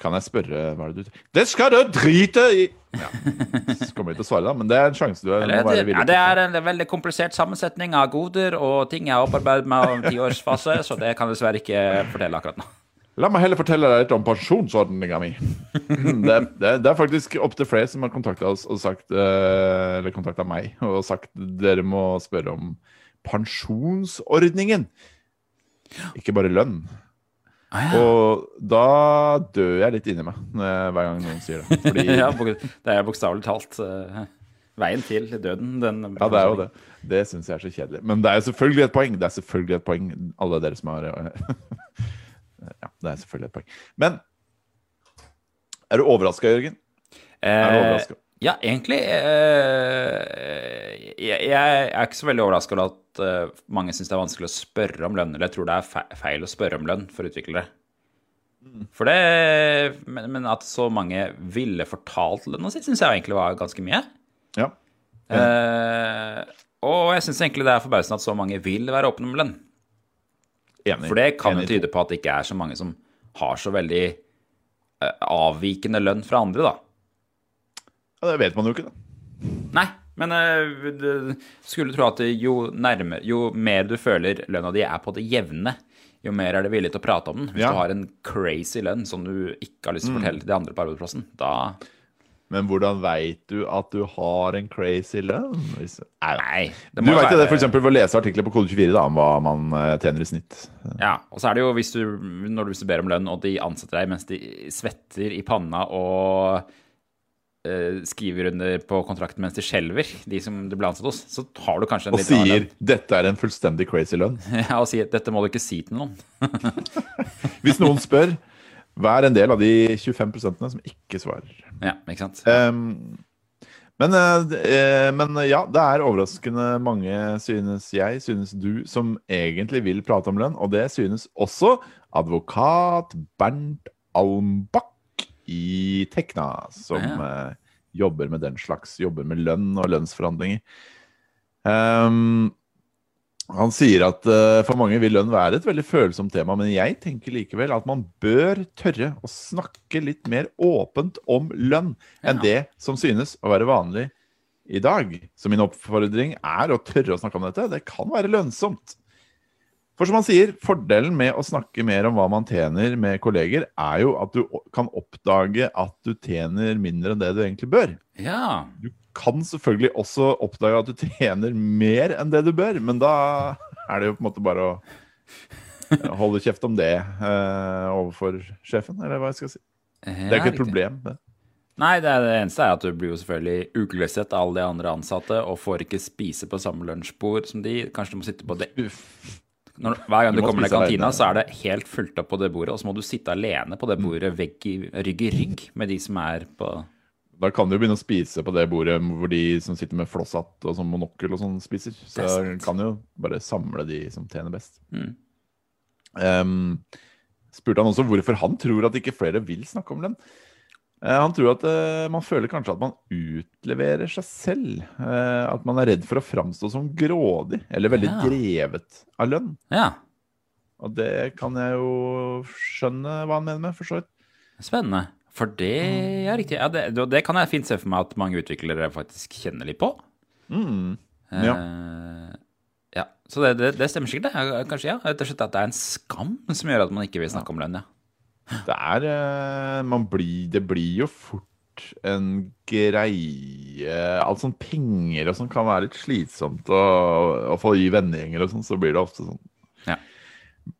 Speaker 1: Kan jeg spørre hva er det du Det skal du drite i! Ja. Så kommer jeg til å svare, da, men det er en sjanse du må være
Speaker 2: det,
Speaker 1: til.
Speaker 2: ja, det er en veldig komplisert sammensetning av goder og ting jeg har opparbeidet meg om tiårsfase, så det kan jeg dessverre ikke fortelle akkurat nå.
Speaker 1: La meg heller fortelle deg litt om pensjonsordninga mi. Det, det, det er faktisk opptil flere som har kontakta oss og sagt eh, Eller kontakta meg og sagt dere må spørre om pensjonsordningen. Ikke bare lønn.
Speaker 2: Ah, ja.
Speaker 1: Og da dør jeg litt inni meg hver gang noen sier det. Fordi,
Speaker 2: ja, det er bokstavelig talt eh, veien til døden. Den,
Speaker 1: Ja, det er jo det. Det syns jeg er så kjedelig. Men det er selvfølgelig et poeng. Det er selvfølgelig et poeng, alle dere som har Ja, det er selvfølgelig et poeng. Men er du overraska, Jørgen? Er du
Speaker 2: Eh,
Speaker 1: overraska?
Speaker 2: ja, egentlig eh, jeg, jeg er ikke så veldig overraska over at eh, mange syns det er vanskelig å spørre om lønn. Eller jeg tror det er feil å spørre om lønn for utviklere. For det, men, men at så mange ville fortalt lønna si, syns jeg egentlig var ganske mye.
Speaker 1: Ja.
Speaker 2: Eh, og jeg syns egentlig det er forbausende at så mange vil være åpne om lønn.
Speaker 1: Enig.
Speaker 2: For det kan jo tyde på at det ikke er så mange som har så veldig uh, avvikende lønn fra andre, da.
Speaker 1: Ja, det vet man jo ikke, da.
Speaker 2: Nei, men uh, skulle tro at jo nærmere Jo mer du føler lønna di er på det jevne, jo mer er du villig til å prate om den. Hvis
Speaker 1: Ja.
Speaker 2: du har en crazy lønn som du ikke har lyst til å fortelle til de andre på arbeidsplassen, da
Speaker 1: Men hvordan veit du at du har en crazy lønn? Nei. Du veit
Speaker 2: være-
Speaker 1: det eksempel ved å lese artikler på Kode24 da, om hva man eh, tjener i snitt.
Speaker 2: Ja, og så er det jo hvis du, når du ber om lønn, og de ansetter deg mens de svetter i panna og eh, skriver under på kontrakten mens de skjelver, de som du ble ansatt hos, så har du kanskje en
Speaker 1: Og
Speaker 2: litt annen
Speaker 1: sier
Speaker 2: lønn.
Speaker 1: 'dette er en fullstendig crazy lønn'.
Speaker 2: Ja, og sier dette må du ikke si til noen.
Speaker 1: Hvis noen spør, vær en del av de 25% som ikke svarer.
Speaker 2: Ja, ikke sant?
Speaker 1: Um, men, eh, eh, men ja, det er overraskende mange, synes jeg, synes du, som egentlig vil prate om lønn. Og det synes også advokat Bernt Almbakk i Tekna, som eh, jobber med den slags, jobber med lønn og lønnsforhandlinger. Ehm, han sier at uh, for mange vil lønn være et veldig følsomt tema, men jeg tenker likevel at man bør tørre å snakke litt mer åpent om lønn enn
Speaker 2: Ja.
Speaker 1: det som synes å være vanlig i dag. Så min oppfordring er å tørre å snakke om dette. Det kan være lønnsomt. For som han sier, fordelen med å snakke mer om hva man tjener med kolleger, er jo at du kan oppdage at du tjener mindre enn det du egentlig bør
Speaker 2: Ja.
Speaker 1: du kan selvfølgelig også oppdage at du tjener mer enn det du bør, men da er det jo på en måte bare å eh, holde kjeft om det eh, overfor sjefen, eller hva jeg skal si. Det er ikke et problem. Det.
Speaker 2: Nei, det, det eneste er at du blir jo selvfølgelig ukløsset av alle de andre ansatte og får ikke spise på samme lunsjbord som de. Kanskje du må sitte på det Når, Hver gang
Speaker 1: Du
Speaker 2: du, kommer ned kantina, så er det helt fullt opp på det bordet, og så må du sitte alene på det bordet vegg i, rygg i rygg med de som er på
Speaker 1: Da kan du jo begynne å spise på det bordet hvor de som sitter med flosshatt og sånn monokkel og sånn spiser. Så jeg kan jo bare samle de som tjener best.
Speaker 2: Mm.
Speaker 1: Um, spurte han også hvorfor han tror at ikke flere vil snakke om lønn. Eh, han tror at uh, man føler kanskje at man utleverer seg selv. Uh, at man er redd for å framstå som grådig eller veldig
Speaker 2: Ja.
Speaker 1: drevet av lønn.
Speaker 2: Ja,
Speaker 1: Og det kan jeg jo skjønne hva han mener med, for så vidt.
Speaker 2: spennende. For det er riktig. Ja, det, det kan jeg fint se for meg at mange utviklere faktisk kjenner litt på.
Speaker 1: Mm. Ja.
Speaker 2: Uh, ja. Så det, det, det stemmer sikkert, det. Kanskje, ja. Rett og slett at det er en skam som gjør at man ikke vil snakke om lønn, ja.
Speaker 1: Det er eh, man blir, Det blir jo fort en greie Alt sånn penger og sånn kan være litt slitsomt. Og, for i vennegjenger og sånn, så blir det ofte sånn
Speaker 2: Ja.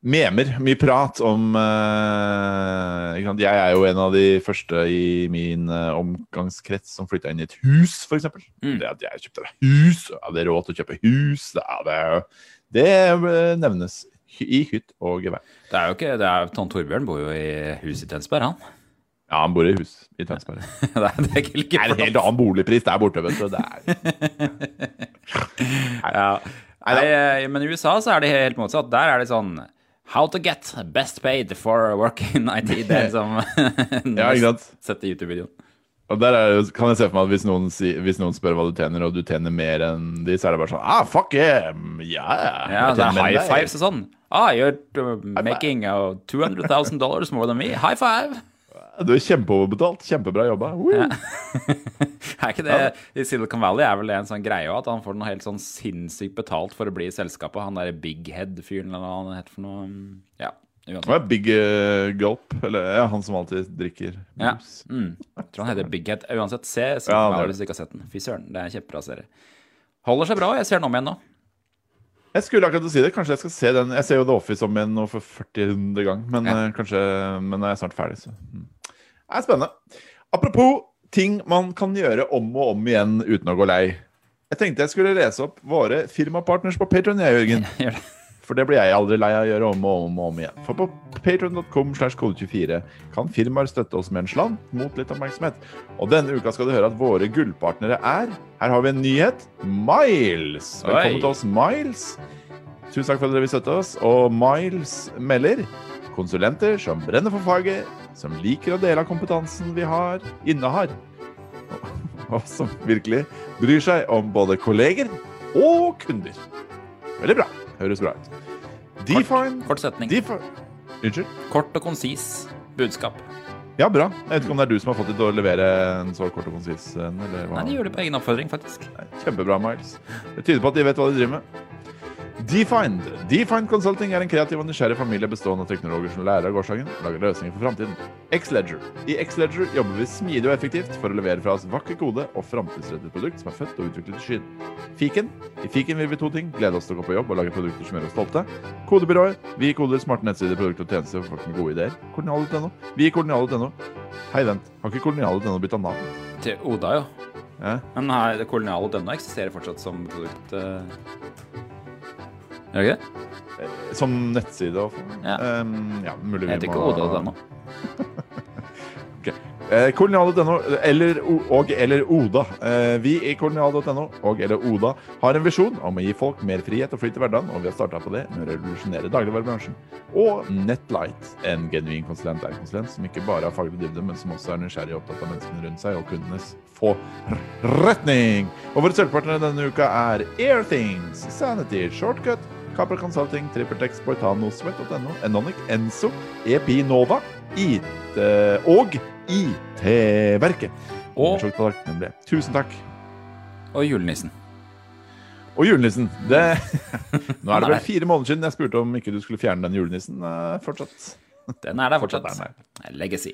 Speaker 1: Memer, mye prat om eh. Jeg er jo en av de første i min eh, omgangskrets som flytta inn i et hus, f.eks.
Speaker 2: Mm.
Speaker 1: Det at jeg kjøpte hus, hadde råd til å kjøpe hus, det, er det, det eh, nevnes i hytt og gevær.
Speaker 2: Det er jo ikke det er, Tom Torbjørn bor jo i hus i Tønsberg, han.
Speaker 1: Ja, han bor i hus i Tønsberg. Det
Speaker 2: det er, det er ikke like
Speaker 1: er en helt annen boligpris der borte, vet du. Det er
Speaker 2: Ja. Nei, eh, men i USA så er det helt motsatt. Der er det sånn How to get best paid for working in IT. Det er liksom
Speaker 1: Ja, ikke sant?
Speaker 2: Sett i YouTube-videoen.
Speaker 1: Og der er, kan jeg se for meg at hvis noen, si, hvis noen spør hva du tjener, og du tjener mer enn de, så er det bare sånn Ah, fuck yeah! Yeah!
Speaker 2: Ja, det er high fives og sånn. Ah, you're uh, making uh, 200 000 dollars more than me. High five!
Speaker 1: Du er kjempeoverbetalt. Kjempebra jobba. Ja.
Speaker 2: Er ikke det I Silicon Valley er vel det en sånn greie at han får noe helt sånn sinnssykt betalt for å bli i selskapet. Han derre Big Head-fyren eller hva han heter for noe. Ja, uansett.
Speaker 1: Big uh, Gulp. Eller ja, han som alltid drikker
Speaker 2: Ja.
Speaker 1: brus.
Speaker 2: Mm. Jeg tror han heter Big Head. Uansett, se Silicon
Speaker 1: Ja,
Speaker 2: Valley hvis du ikke har sett den. Fy søren, det er en kjempebra serie. Holder seg bra. Jeg ser den om igjen nå.
Speaker 1: Jeg skulle akkurat si det. Kanskje jeg skal se den. Jeg ser jo The Office om igjen nå for 40. gang, men
Speaker 2: Ja.
Speaker 1: eh, kanskje Men jeg er snart ferdig, så mm. Det er spennende. Apropos ting man kan gjøre om og om igjen uten å gå lei. Jeg tenkte jeg skulle lese opp våre firmapartners på Patron, jeg, Jørgen.
Speaker 2: Gjør det.
Speaker 1: For det blir jeg aldri lei av å gjøre om og om og om igjen. For på patron.com slash kode24 kan firmaer støtte oss med en slant mot litt oppmerksomhet. Og denne uka skal du høre at våre gullpartnere er Her har vi en nyhet. Miles. Velkommen
Speaker 2: Oi.
Speaker 1: til oss, Miles. Tusen takk for at dere vil støtte oss. Og Miles melder konsulenter som brenner for faget, som liker å dele av kompetansen vi har, innehar, og som virkelig bryr seg om både kolleger og kunder. Veldig bra. Høres bra ut. Define
Speaker 2: Kort setning.
Speaker 1: Defi Unnskyld?
Speaker 2: Kort og konsis budskap.
Speaker 1: Ja, bra. Jeg vet ikke om det er du som har fått dem til å levere en så kort og konsis en, eller hva?
Speaker 2: Nei, de gjør det på egen oppfordring, faktisk.
Speaker 1: Kjempebra, Miles. Det tyder på at de vet hva de driver med. Defined. Defined Consulting er en kreativ og nysgjerrig familie bestående av teknologer som lærer av gårsdagen og lager løsninger for framtiden. Xledger. I X-Ledger jobber vi smidig og effektivt for å levere fra oss vakker kode og framtidsrettet produkt som er født og utviklet i skyen. Fiken. I Fiken vil vi to ting. Glede oss til å gå på jobb og lage produkter som gjør oss stolte. Kodebyråer. Vi koder smarte nettsider, produkter og tjenester for folk med gode ideer. Kolonial.no. Vi i Kolonial.no. Hei, vent. Har ikke Kolonial.no bytta navn?
Speaker 2: Til Oda, jo.
Speaker 1: Ja.
Speaker 2: Men her, dønna eksisterer fortsatt som produkt. eh. Gjør det ikke det?
Speaker 1: Som nettside og
Speaker 2: Ja.
Speaker 1: Um, ja, mulig
Speaker 2: heter ikke Oda dønna.
Speaker 1: Eh, Kolonial.no eller, og eller Oda. Eh, vi i kolonial.no og eller Oda har en visjon om å gi folk mer frihet og flyt i hverdagen, og vi har starta på det med å revolusjonere dagligvarebransjen. Og Netlight, en genuin konsulent, er konsulent som ikke bare har faglig dybde, men som også er nysgjerrig og opptatt av menneskene rundt seg og kundenes forretning. Og våre støttepartnere denne uka er Airthings, Sanity, Shortcut, Capra Consulting, TrippelTex, Boitano, Sweat.no, Enonic, Enso, Epi Nova, IT og IT-verket.
Speaker 2: Og-
Speaker 1: Tusen takk.
Speaker 2: Og julenissen.
Speaker 1: Og julenissen. Det, nå er det vel fire måneder siden jeg spurte om ikke du skulle fjerne den julenissen. Eh, Fortsatt,
Speaker 2: Den er der
Speaker 1: Fortsatt
Speaker 2: fortsatt.
Speaker 1: er
Speaker 2: Legacy.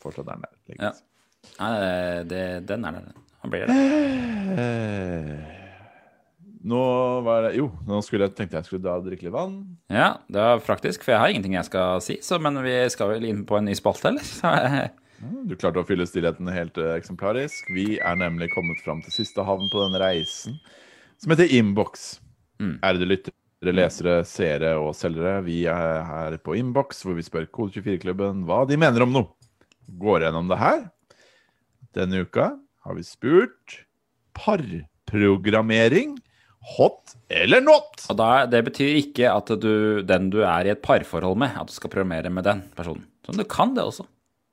Speaker 1: fortsatt er den der.
Speaker 2: Ja. Nei, det, den er der. Han blir det.
Speaker 1: Nå var det Jo, nå skulle jeg, tenkte jeg skulle da drikke litt vann.
Speaker 2: Ja, det er praktisk, for jeg har ingenting jeg skal si. Så, men vi skal vel inn på en ny spalte, eller? Så,
Speaker 1: Du klarte å fylle stillheten helt eh, eksemplarisk. Vi er nemlig kommet fram til siste havn på denne reisen, som heter Inbox.
Speaker 2: Mm.
Speaker 1: Ærede lyttere, lesere, seere og selgere, vi er her på Inbox, hvor vi spør Kode24-klubben hva de mener om noe. Går gjennom det her. Denne uka har vi spurt parprogrammering. Hot eller not?
Speaker 2: og da, det betyr ikke at du, den du er i et parforhold med, at du skal programmere med den personen. Så du kan det også.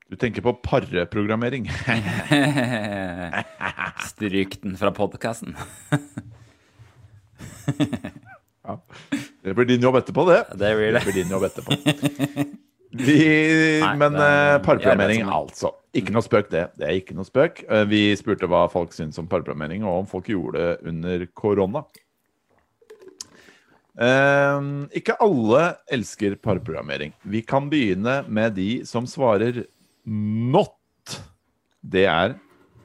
Speaker 1: Du tenker på parreprogrammering.
Speaker 2: Stryk den fra podkasten.
Speaker 1: Det blir din jobb etterpå, det.
Speaker 2: Det blir det.
Speaker 1: Det blir din jobb etterpå. Vi,
Speaker 2: Nei,
Speaker 1: men
Speaker 2: det-
Speaker 1: eh, parprogrammering, altså. Ikke noe spøk, det. Det er ikke noe spøk. Eh, Vi spurte hva folk syntes om parprogrammering, og om folk gjorde det under korona. Um, ikke alle elsker parprogrammering. Vi kan begynne med de som svarer not. Det er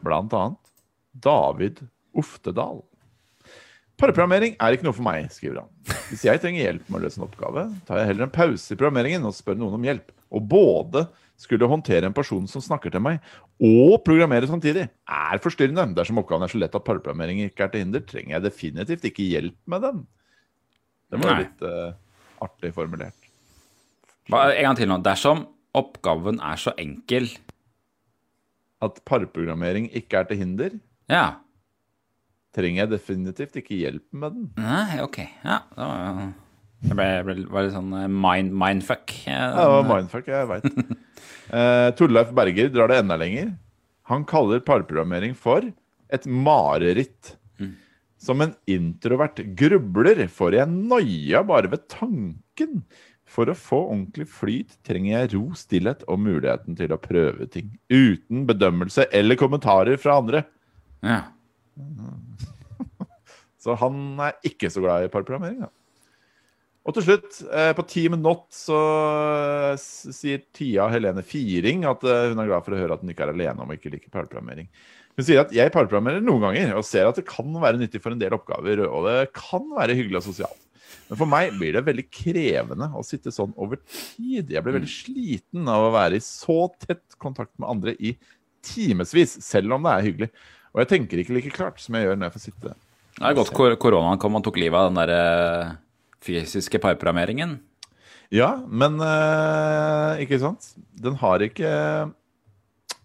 Speaker 1: blant annet David Oftedal. Parprogrammering er ikke noe for meg, skriver han. Hvis jeg trenger hjelp med å løse en oppgave, tar jeg heller en pause i programmeringen og spør noen om hjelp. Og både skulle håndtere en person som snakker til meg, og programmere samtidig, er forstyrrende. Dersom oppgaven er så lett at parprogrammering ikke er til hinder, trenger jeg definitivt ikke hjelp med den. Det var
Speaker 2: Nei.
Speaker 1: litt uh, artig formulert.
Speaker 2: En gang til nå. Dersom oppgaven er så enkel
Speaker 1: At parprogrammering ikke er til hinder,
Speaker 2: Ja.
Speaker 1: trenger jeg definitivt ikke hjelp med den.
Speaker 2: Nei, ok. Ja, det Det ble, ble, var litt sånn eh, mind, mindfuck.
Speaker 1: Ja, det var mindfuck, jeg veit. uh, Torleif Berger drar det enda lenger. Han kaller parprogrammering for et mareritt. Som en introvert grubler får jeg noia bare ved tanken. For å få ordentlig flyt trenger jeg ro, stillhet og muligheten til å prøve ting. Uten bedømmelse eller kommentarer fra andre.
Speaker 2: Ja.
Speaker 1: Så han er ikke så glad i parprogrammering. Da. Og til slutt, eh, på Team Not så eh, sier Tia Helene Firing at eh, hun er glad for å høre at hun ikke er alene om å ikke like parprogrammering. Hun sier at jeg parprogrammerer noen ganger og ser at det kan være nyttig for en del oppgaver, og det kan være hyggelig og sosialt. Men for meg blir det veldig krevende å sitte sånn over tid. Jeg blir veldig sliten av å være i så tett kontakt med andre i timevis, selv om det er hyggelig. Og jeg tenker ikke like klart som jeg gjør når jeg får sitte
Speaker 2: Det er godt kor koronaen kom og tok livet av den der eh, fysiske parprogrammeringen.
Speaker 1: Ja, men eh, ikke sant? Den har ikke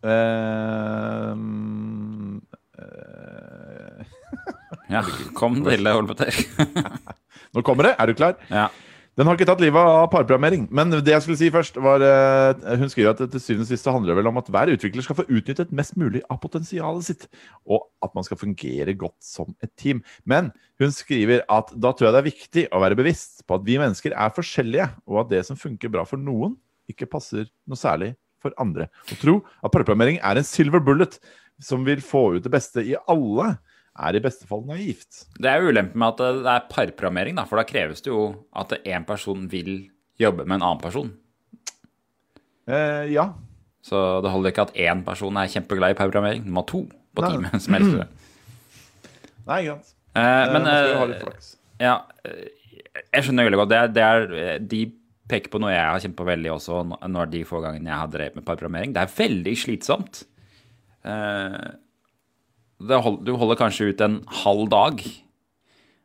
Speaker 1: eh, eh,
Speaker 2: Ja, kom til det, Olpeter.
Speaker 1: Nå kommer det. Er du klar?
Speaker 2: ja.
Speaker 1: Den har ikke tatt livet av parprogrammering. Men det jeg skulle si først, var eh, Hun skriver at det til syvende og sist handler vel om at hver utvikler skal få utnyttet mest mulig av potensialet sitt, og at man skal fungere godt som et team. Men hun skriver at da tror jeg det er viktig å være bevisst på at vi mennesker er forskjellige, og at det som funker bra for noen, ikke passer noe særlig for andre. Å tro at parprogrammering er en silver bullet som vil få ut det beste i alle, er i beste fall naivt.
Speaker 2: Det er jo ulempen med at det er parprogrammering, da, for da kreves det jo at én person vil jobbe med en annen person.
Speaker 1: Eh, ja.
Speaker 2: Så det holder ikke at én person er kjempeglad i parprogrammering. Du må ha to på
Speaker 1: Nei.
Speaker 2: teamet som helst.
Speaker 1: Nei, sant.
Speaker 2: Eh,
Speaker 1: Eh,
Speaker 2: men eh, ja, eh, jeg skjønner veldig godt. Det er, det er, de peker på noe jeg har kjent på veldig også når de få gangene jeg har drevet med parprogrammering. Det er veldig slitsomt. Eh, hold, du holder kanskje ut en halv dag,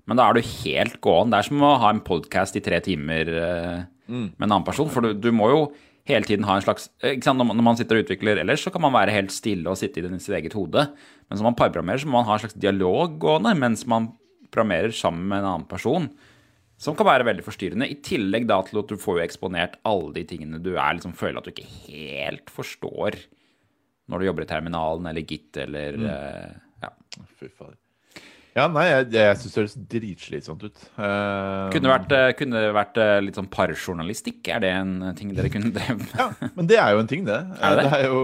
Speaker 2: men da er du helt gåen. Det er som å ha en podkast i tre timer mm. med en annen person. For du, du må jo hele tiden ha en slags eh? Når, man, når man sitter og utvikler ellers, så kan man være helt stille og sitte i den- sitt eget hode. Men som man parprogrammerer, så må man ha en slags dialog gående mens man programmerer sammen med en annen person. Som kan være veldig forstyrrende. I tillegg da til at du får jo eksponert alle de tingene du er liksom føler at du ikke helt forstår når du jobber i terminalen eller Git eller eh, ja.
Speaker 1: Fy fader. Ja, nei, jeg, jeg syns det høres dritslitsomt ut. Uh,
Speaker 2: Kunne vært, eh, kunne vært litt sånn parjournalistikk? Er det en ting dere kunne drevet med?
Speaker 1: ja, men det er jo en ting, det.
Speaker 2: Er det det?
Speaker 1: er jo,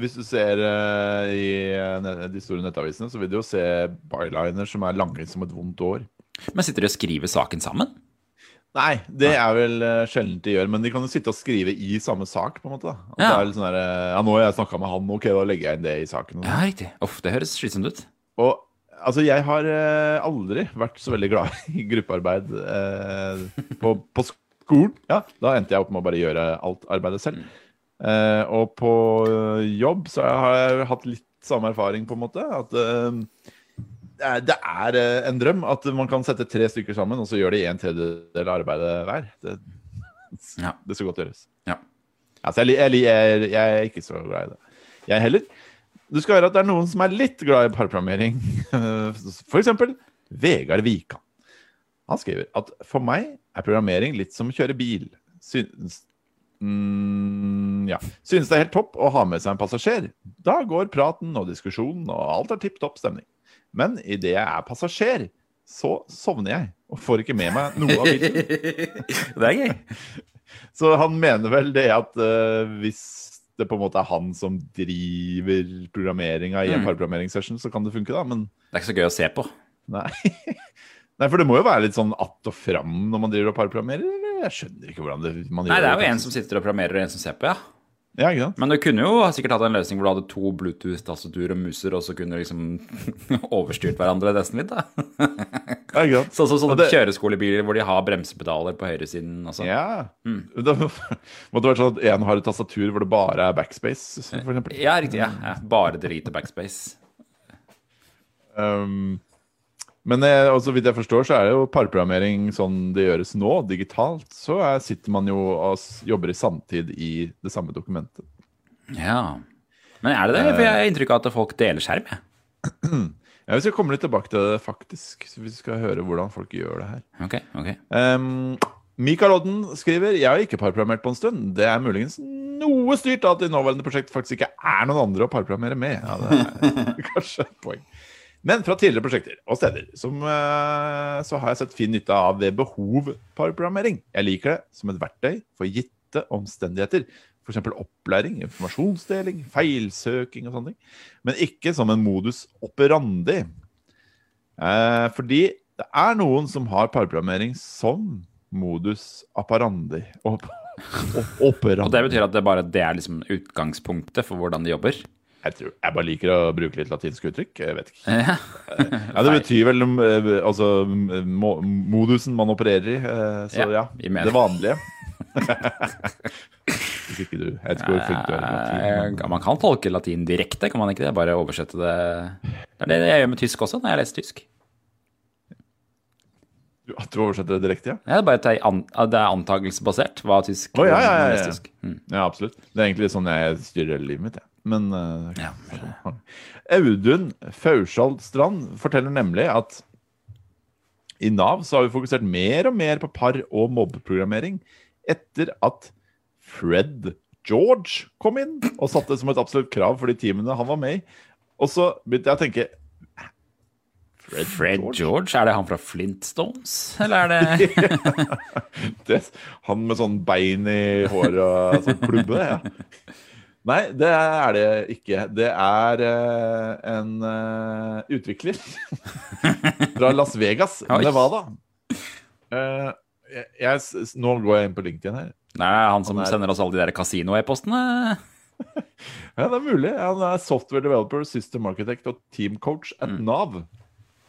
Speaker 1: hvis du ser uh, i de store nettavisene, så vil du jo se byliner som er lange som et vondt år.
Speaker 2: Men sitter de og skriver saken sammen?
Speaker 1: Nei, det er vel uh, sjelden de gjør, men de kan jo sitte og skrive i samme sak, på en måte. da. At
Speaker 2: Ja.
Speaker 1: det er litt sånn der, eh, ja, nå har jeg snakka med han, ok, da legger jeg inn det i saken.
Speaker 2: Ja, riktig. Uff, det høres slitsomt ut.
Speaker 1: Og altså, jeg har eh, aldri vært så veldig glad i gruppearbeid eh, på, på skolen. Ja, da endte jeg opp med å bare gjøre alt arbeidet selv. Eh, og på eh, jobb så har jeg hatt litt samme erfaring, på en måte. At eh, det er, det er eh, en drøm at man kan sette tre stykker sammen, og så gjør de en tredjedel av arbeidet hver. Det,
Speaker 2: Ja.
Speaker 1: det skal godt gjøres.
Speaker 2: Ja.
Speaker 1: Altså, jeg, jeg, jeg, jeg er ikke så glad i det. Jeg heller. Du skal høre at det er noen som er litt glad i parprogrammering. Eksempel Vegard Vikan. Han skriver at for meg er programmering litt som å kjøre bil. Synes, mm, ja. Synes det er helt topp å ha med seg en passasjer. Da går praten og diskusjonen, og alt er tipp topp stemning. Men idet jeg er passasjer, så sovner jeg og får ikke med meg noe av bilen.
Speaker 2: Det er gøy.
Speaker 1: Så han mener vel det at uh, hvis det på en måte er han som driver programmeringa i en
Speaker 2: Mm.
Speaker 1: parprogrammeringssession, så kan det funke, da. Men
Speaker 2: Det er ikke så gøy å se på.
Speaker 1: nei. nei, for det må jo være litt sånn att og fram når man driver og parprogrammerer. Jeg skjønner ikke hvordan det, man
Speaker 2: Nei, det er jo
Speaker 1: det.
Speaker 2: en som sitter og programmerer, og en som ser på, ja.
Speaker 1: Ja, ikke sant?
Speaker 2: Men du kunne jo sikkert hatt en løsning hvor du hadde to Bluetooth-tastatur og muser, og så kunne du liksom overstyrt hverandre nesten litt, da.
Speaker 1: Ja, ikke sant?
Speaker 2: Sånn som sånne
Speaker 1: det-
Speaker 2: kjøreskolebiler hvor de har bremsepedaler på høyresiden.
Speaker 1: Ja.
Speaker 2: Mm.
Speaker 1: Det måtte vært sånn at én har et tastatur hvor det bare er backspace, for eksempel.
Speaker 2: Ja, riktig. ja. ja. Bare delete backspace.
Speaker 1: Um, Men eh, og så vidt jeg forstår, så er det jo parprogrammering sånn det gjøres nå, digitalt. Så er, sitter man jo og jobber i samtid i det samme dokumentet.
Speaker 2: Ja. Men er det det? For jeg har inntrykk av at folk deler skjerm. jeg.
Speaker 1: Ja, Vi skal komme litt tilbake til det, faktisk. Så vi skal høre hvordan folk gjør det her.
Speaker 2: Ok, ok.
Speaker 1: Um, Mikael Odden skriver Jeg har ikke parprogrammert på en stund. Det er muligens noe styrt av at det nåværende prosjekt faktisk ikke er noen andre å parprogrammere med. Ja, det er kanskje et poeng. Men fra tidligere prosjekter og steder som, eh, så har jeg sett fin nytte av ved behov parprogrammering. Jeg liker det som et verktøy for gitte omstendigheter. F.eks. opplæring, informasjonsdeling, feilsøking og sånne ting. Men ikke som en modus operandi. Eh, fordi det er noen som har parprogrammering som modus apparandi. Op operandi.
Speaker 2: Og det betyr at det bare det er liksom utgangspunktet for hvordan de jobber?
Speaker 1: Jeg, tror, jeg bare liker å bruke litt latinske uttrykk. Jeg vet ikke.
Speaker 2: Ja.
Speaker 1: Ja, Det betyr vel eh, altså må, modusen man opererer i. eh, Så
Speaker 2: Ja,
Speaker 1: ja, det vanlige. Hvis ikke du Jeg ikke hvor flink du latin.
Speaker 2: Eh, Man kan tolke latin direkte, kan man ikke det? Bare oversette det Det er det jeg gjør med tysk også, når jeg leser tysk.
Speaker 1: Du- At du oversetter det direkte, ja?
Speaker 2: Ja, Det er an- det er antagelsesbasert hva tysk
Speaker 1: oh, ja, ja, ja, ja.
Speaker 2: Mm.
Speaker 1: Ja, absolutt. Det er egentlig sånn jeg styrer livet mitt, jeg. Men eh,
Speaker 2: Ja.
Speaker 1: Audun Fauskjold Strand forteller nemlig at i Nav så har vi fokusert mer og mer på par- og mobbeprogrammering etter at Fred George kom inn og satte det som et absolutt krav for de teamene han var med i. Og så begynte jeg å tenke Fred,
Speaker 2: Fred
Speaker 1: George?
Speaker 2: George, er det han fra Flintstones? Eller er det
Speaker 1: Det, han med sånn bein i håret og sånn klubbe, ja. Nei, det er det ikke. Det er uh, en uh, utvikler fra Las Vegas. Nevada. Uh, jeg, jeg, nå går jeg inn på LinkedIn her.
Speaker 2: Nei, det er han som
Speaker 1: Han er-
Speaker 2: sender oss alle de der kasino-e-postene?
Speaker 1: Ja, det er mulig. Han er software developer, system architect og team coach at
Speaker 2: Mm.
Speaker 1: Nav,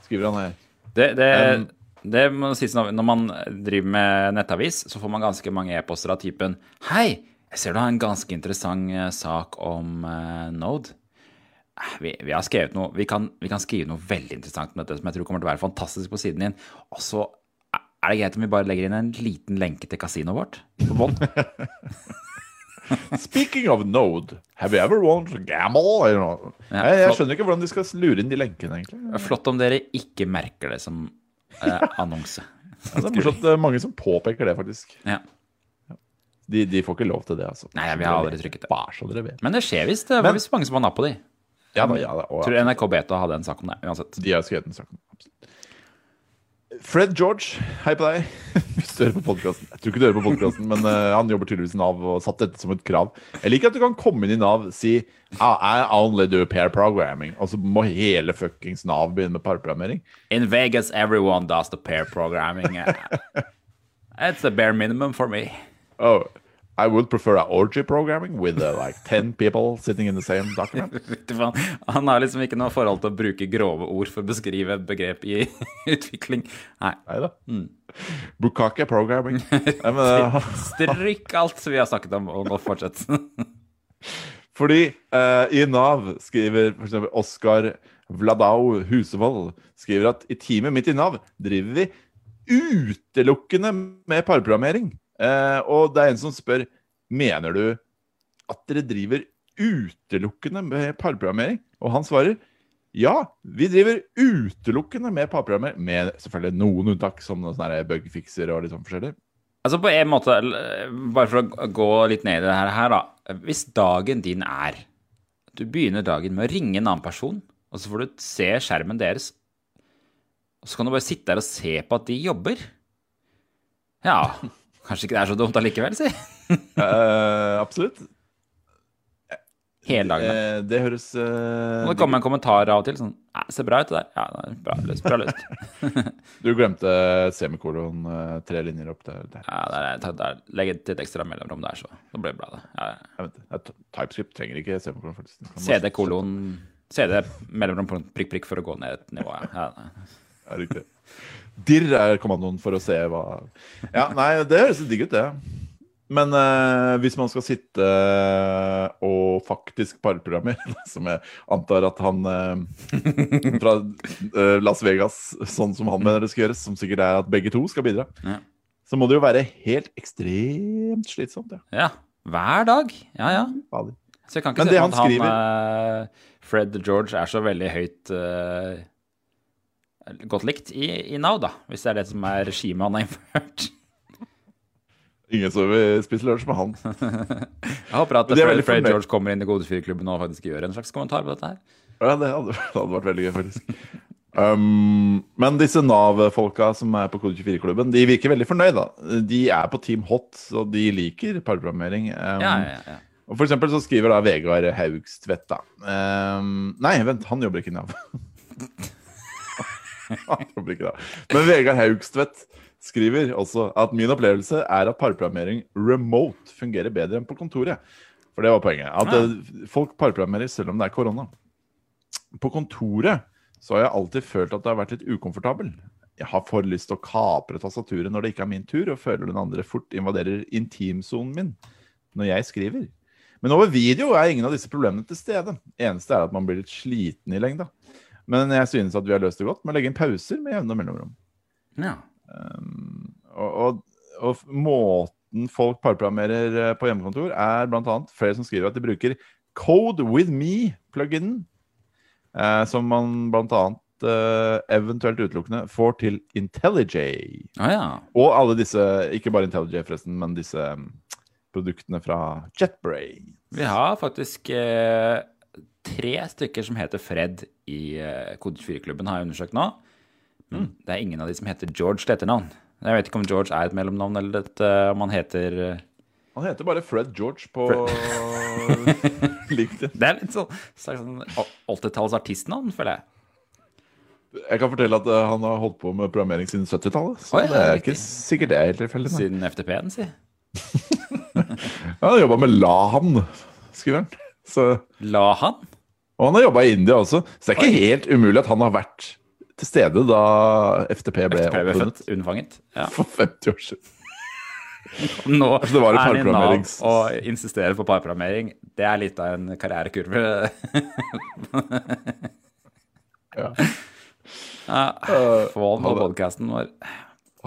Speaker 1: skriver han her.
Speaker 2: Det, det,
Speaker 1: Um,
Speaker 2: det må sies når man driver med nettavis, så får man ganske mange e-poster av typen Hei, jeg ser du har en ganske interessant eh, sak om eh, Node. Eh, Vi, vi har skrevet noe vi kan, vi kan skrive noe veldig interessant om dette som jeg tror kommer til å være fantastisk på siden din. Og så er det greit om vi bare legger inn en liten lenke til kasinoet vårt på bånn.
Speaker 1: Speaking of Node, have you ever wanted to gamble? Jeg, jeg skjønner ikke hvordan de skal lure inn de lenkene, egentlig.
Speaker 2: Flott om dere ikke merker det som eh, annonse.
Speaker 1: Ja, det er morsomt mange som påpeker det, faktisk.
Speaker 2: Ja.
Speaker 1: De, de får ikke lov til det, altså.
Speaker 2: Nei, vi har aldri trykket det.
Speaker 1: Bare så dere vet.
Speaker 2: Men det skjer visst. Det var visst mange som var napp på de.
Speaker 1: Ja da, ja da. Og,
Speaker 2: Tror NRK Beta hadde en sak om det, uansett.
Speaker 1: de har skrevet en sak om det. Fred George, hei på deg. Hvis du hører på podkasten. Jeg tror ikke du hører på podkasten, men uh, han jobber tydeligvis i Nav og satt dette som et krav. Jeg liker at du kan komme inn i Nav og si ah, I only do pair programming, og så må hele fuckings Nav begynne med parprogrammering.
Speaker 2: In Vegas, everyone does the pair programming. It's the bare minimum for me.
Speaker 1: Oh, I would prefer a orgy programming with uh, like ten people sitting in the same document.
Speaker 2: Han har liksom ikke noe forhold til å bruke grove ord for å beskrive begrep i utvikling. Nei.
Speaker 1: Neida. da. Bukake programming. Uh,
Speaker 2: Strykk alt vi har snakket om, og nå fortsett.
Speaker 1: Fordi uh, i Nav skriver f.eks. Oskar Vladau Husevold skriver at i teamet mitt i Nav driver vi utelukkende med parprogrammering. Eh, og det er en som spør mener du at dere driver utelukkende med parprogrammering. Og han svarer ja, vi driver utelukkende med parprogrammering. Med selvfølgelig noen unntak, som sånne bugfixer og litt sånn forskjellig.
Speaker 2: Altså på en måte, bare for å gå litt ned i det her, her da. Hvis dagen din er Du begynner dagen med å ringe en annen person, og så får du se skjermen deres. Og så kan du bare sitte der og se på at de jobber. Ja, kanskje ikke det er så dumt allikevel, si.
Speaker 1: uh, absolutt.
Speaker 2: Hele dagen.
Speaker 1: Da. det høres uh,
Speaker 2: Må det kommer en kommentar av og til sånn Nei, ser bra ut det der. Ja, det er bra løst. Bra løst.
Speaker 1: Du glemte semikolon, eh, tre linjer opp der. der.
Speaker 2: Ja, der, er- der, legg et ekstra mellomrom der, så, så blir det bra, det. Ja, ja.
Speaker 1: TypeScript trenger ikke semikolon. faktisk. Kan
Speaker 2: CD mellomrom prikk, prikk for å gå ned et nivå, ja. ja.
Speaker 1: Ja, riktig. Dirr er kommandoen for å se hva Ja, nei, det høres digg ut, det. Men eh, hvis man skal sitte og faktisk parprogrammere, som jeg antar at han eh, fra eh, Las Vegas, sånn som han mener det skal gjøres, som sikkert er at begge to skal bidra,
Speaker 2: Ja.
Speaker 1: så må det jo være helt ekstremt slitsomt. Ja.
Speaker 2: Ja. Hver dag. Ja, ja. Så jeg kan ikke
Speaker 1: Men
Speaker 2: se
Speaker 1: det
Speaker 2: for
Speaker 1: han
Speaker 2: skriver... han, eh, Fred George er så veldig høyt eh, godt likt i, i Nav, da. Hvis det er det som er regimet han har innført.
Speaker 1: Ingen som vil spise lunsj med han.
Speaker 2: Jeg håper at Fred, Fred. George kommer inn i Godefyrklubben og faktisk gjør en slags kommentar på dette her.
Speaker 1: Ja, det hadde, det hadde vært veldig gøy, faktisk. Um, men disse Nav-folka som er på Kode24-klubben, de virker veldig fornøyd, da. De er på Team Hot, så de liker parprogrammering. Um,
Speaker 2: Ja, ja, ja.
Speaker 1: Og for eksempel så skriver da Vegard Haugstvedt, da. Um, nei, vent, han jobber ikke i Nav. han blir ikke det. Men Vegard Haugstvedt skriver også at min opplevelse er at parprogrammering remote fungerer bedre enn på kontoret. For det var poenget. At
Speaker 2: Ja.
Speaker 1: eh, folk parprogrammerer selv om det er korona. På kontoret så har jeg alltid følt at det har vært litt ukomfortabel. Jeg har for lyst til å kapre tastaturet når det ikke er min tur, og føler den andre fort invaderer intimsonen min når jeg skriver. Men over video er ingen av disse problemene til stede. Eneste er at man blir litt sliten i lengda. Men jeg synes at vi har løst det godt med å legge inn pauser med jevne mellomrom.
Speaker 2: ja.
Speaker 1: Og, og, og måten folk parprogrammerer eh, på hjemmekontor, er bl.a. flere som skriver at de bruker Code with me-pluginen, uh, som man bl.a. Uh, eventuelt utelukkende får til IntelliJ.
Speaker 2: Å ja.
Speaker 1: Og alle disse, ikke bare IntelliJ forresten, men disse mm, produktene fra JetBrain.
Speaker 2: Vi har faktisk uh, tre stykker som heter Fred i eh, Kode 24-klubben, har jeg undersøkt nå. Men
Speaker 1: Mm.
Speaker 2: det er ingen av de som heter George til etternavn. Jeg vet ikke om George er et mellomnavn, eller et, eh, om han heter eh,
Speaker 1: Han heter bare Fred George på LinkedIn.
Speaker 2: Det er litt sånn sånn 80-talls artistnavn, føler jeg.
Speaker 1: Jeg kan fortelle at eh, han har holdt på med programmering siden 70-tallet. Så
Speaker 2: oh, ja,
Speaker 1: det er
Speaker 2: riktig.
Speaker 1: ikke sikkert det er tilfeldig.
Speaker 2: Siden FTP-en, si.
Speaker 1: Han har jobba med Lahan, skriver han. Så,
Speaker 2: La han?
Speaker 1: Og han har jobba i India også, så det er ikke helt umulig at han har vært til stede da FTP ble
Speaker 2: FTP ble
Speaker 1: oppfunnet
Speaker 2: unnfanget. Ja.
Speaker 1: for 50 år siden.
Speaker 2: Nå
Speaker 1: Altså,
Speaker 2: er han i Nav og insisterer på parprogrammering. Det er litt av en karrierekurve.
Speaker 1: Ja.
Speaker 2: ja, Få han på podkasten vår.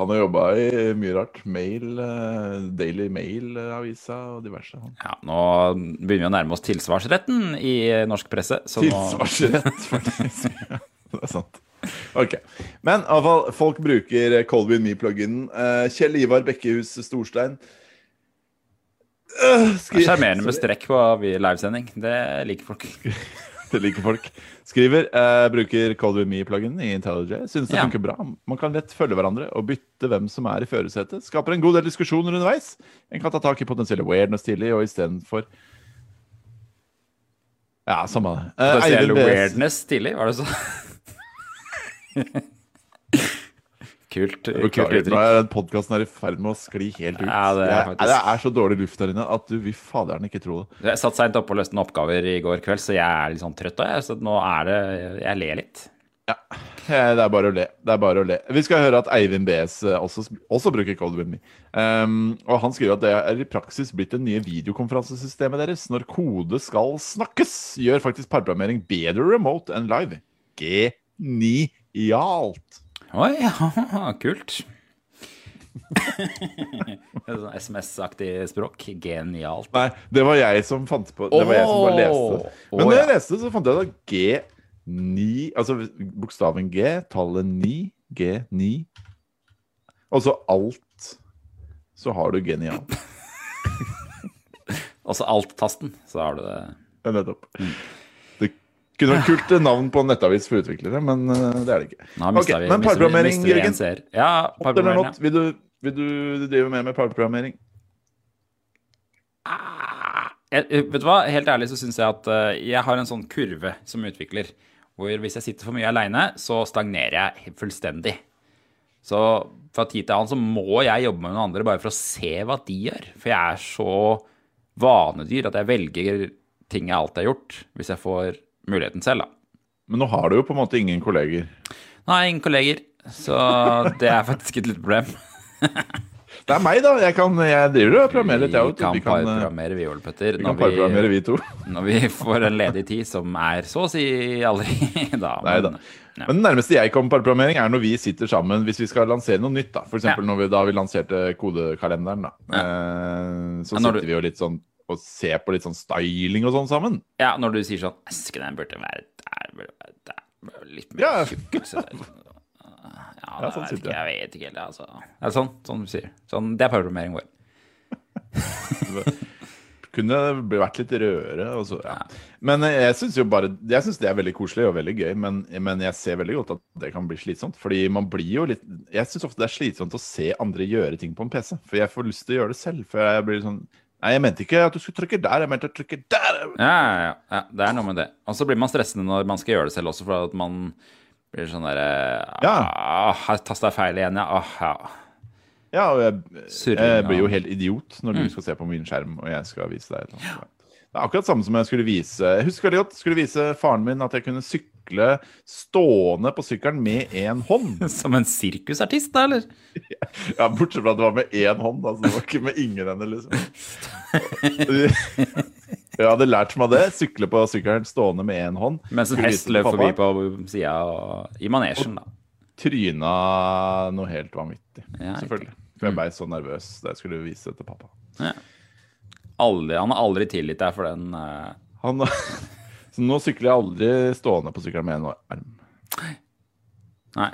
Speaker 1: Han har jobba i mye rart. Mail, eh, Daily Mail-avisa og diverse.
Speaker 2: Ja, nå begynner vi å nærme oss tilsvarsretten i norsk presse.
Speaker 1: Tilsvarsrett, faktisk. Ja, det er sant. Ok. Men i alle fall, folk bruker Colbyn Me-pluginen. Eh, Kjell Ivar Bekkehus Storstein øh,
Speaker 2: det er sjarmerende med strekk på livesending. Det liker folk.
Speaker 1: Det liker folk. Skriver eh, bruker Me-pluginen i IntelliJ. Syns det
Speaker 2: Ja.
Speaker 1: funker bra. Man kan lett følge hverandre og bytte hvem som er i førersetet. Skaper en god del diskusjoner underveis. En kan ta tak i potensielle weirdness tidlig, og istedenfor Ja, samme det. Eh,
Speaker 2: Spesiell
Speaker 1: Eivind
Speaker 2: weirdness tidlig, var det så? kult. kult
Speaker 1: Beklager, er den podkasten her i ferd med å skli helt ut.
Speaker 2: Ja, det er faktisk-
Speaker 1: det er så dårlig luft der inne at du vil faderen ikke tro det.
Speaker 2: Jeg satt seint oppe og løste noen oppgaver i går kveld, så jeg er litt sånn trøtt jeg. Så nå er det Jeg ler litt.
Speaker 1: Ja, Det er bare å le. Det er bare å le. Vi skal høre at Eivind BS eh, også, også bruker Cold With Me. Um, og han skriver at det er i praksis blitt det nye videokonferansesystemet deres. Når kode skal snakkes, gjør faktisk parprogrammering bedre remote enn live. Genialt!
Speaker 2: Oi, ja, kult. Er sånn SMS-aktig språk. Genialt.
Speaker 1: Nei, det var jeg som fant på Det var jeg som bare leste Men når jeg leste så fant jeg da at G9 Altså bokstaven G, tallet 9, G9 Og så alt Så har du genial.
Speaker 2: Altså alt-tasten, så har du det.
Speaker 1: Nettopp. Det kunne vært kult eh, navn på en nettavis for utviklere, men eh, det er det ikke.
Speaker 2: Nå
Speaker 1: okay,
Speaker 2: vi,
Speaker 1: men parprogrammering, Jørgen?
Speaker 2: Ja, parprogrammering.
Speaker 1: Vil du, vil du drive mer med parprogrammering?
Speaker 2: ja. Jeg, vet du hva, helt ærlig så syns jeg at eh, jeg har en sånn kurve som utvikler, hvor hvis jeg sitter for mye aleine, så stagnerer jeg fullstendig. Så fra tid til annen så må jeg jobbe med noen andre bare for å se hva de gjør. For jeg er så vanedyr at jeg velger ting jeg alltid har gjort, hvis jeg får muligheten selv, da.
Speaker 1: Men nå har du jo på en måte ingen kolleger.
Speaker 2: Nei, ingen kolleger, så det er faktisk et lite problem.
Speaker 1: Det er meg, da. Jeg, kan, jeg driver og programmerer litt, jeg òg.
Speaker 2: kan
Speaker 1: Vi kan, eh,
Speaker 2: parprogrammere, vi, Ole Petter.
Speaker 1: vi kan parprogrammere,
Speaker 2: vi,
Speaker 1: vi to.
Speaker 2: når vi får en ledig tid, som er så å si aldri da.
Speaker 1: Nei da.
Speaker 2: men- ja.
Speaker 1: Men det nærmeste jeg kommer parprogrammering, er når vi sitter sammen hvis vi skal lansere noe nytt. da eksempel
Speaker 2: Ja.
Speaker 1: når vi, da vi lanserte kodekalenderen. da eh, Så
Speaker 2: Ja,
Speaker 1: sitter
Speaker 2: du-
Speaker 1: vi jo litt sånn og se på litt sånn styling og sånn sammen.
Speaker 2: Ja, når du sier sånn Esken, den burde være der, burde være der, burde være litt mer
Speaker 1: Ja.
Speaker 2: tjukkelse der. Ja,
Speaker 1: Ja, sånn sitter
Speaker 2: ikke, jeg vet ikke helt, altså. Det er sånn, sånn du sier. Sånn, det er programmering vår.
Speaker 1: Kunne vært litt rødere. Så, ja. Men jeg syns jo bare Jeg synes det er veldig koselig og veldig gøy, men, men jeg ser veldig godt at det kan bli slitsomt. Fordi man blir jo litt Jeg syns ofte det er slitsomt å se andre gjøre ting på en PC. For jeg får lyst til å gjøre det selv. For jeg blir sånn Nei, jeg mente ikke at du skulle trykke der, jeg mente å trykke der.
Speaker 2: Ja, ja, ja, det er noe med det. Og så blir man stressende når man skal gjøre det selv også, for at man blir sånn derre
Speaker 1: Ja.
Speaker 2: ah, Her tasta jeg feil igjen, ja. Ah, ja.
Speaker 1: Ja, og jeg,
Speaker 2: Surring,
Speaker 1: jeg blir jo helt idiot når du skal se på min skjerm, og jeg skal vise deg et eller annet. Det er akkurat samme som jeg skulle vise Jeg husker veldig godt skulle vise faren min at jeg kunne sykle stående på sykkelen med én hånd.
Speaker 2: Som en sirkusartist, da, eller?
Speaker 1: Ja, Bortsett fra at det var med én hånd. Altså, det var ikke med ingen hender, liksom. Jeg hadde lært meg det. Sykle på sykkelen stående med én hånd.
Speaker 2: Mens en hest løp forbi på sida i manesjen, da.
Speaker 1: Tryna noe helt vanvittig,
Speaker 2: Ja,
Speaker 1: selvfølgelig. For jeg ble så nervøs da jeg skulle vise det til pappa.
Speaker 2: Ja. Aldri, han har aldri tilgitt deg for den uh...
Speaker 1: Han, så nå sykler jeg aldri stående på sykkelen med en arm.
Speaker 2: Nei.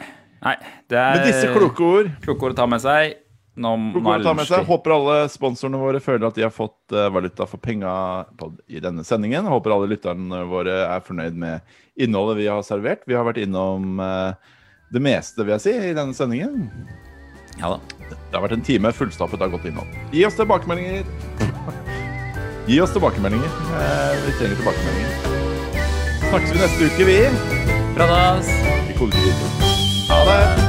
Speaker 2: Nei. Det er
Speaker 1: Med disse kloke ord
Speaker 2: kloke ord å ta med seg. Nå
Speaker 1: kloke ord å ta med seg. Håper alle sponsorene våre føler at de har fått eh, valuta for penga i denne sendingen. Håper alle lytterne våre er fornøyd med innholdet vi har servert. Vi har vært innom eh, det meste, vil jeg si, i denne sendingen.
Speaker 2: Ja da.
Speaker 1: Det har vært en time fullstappet av godt innhold. Gi oss tilbakemeldinger. Gi oss tilbakemeldinger. Eh, Vi trenger tilbakemeldinger. Snakkes vi neste uke, vi. Fra Kodekrigen. Ha det!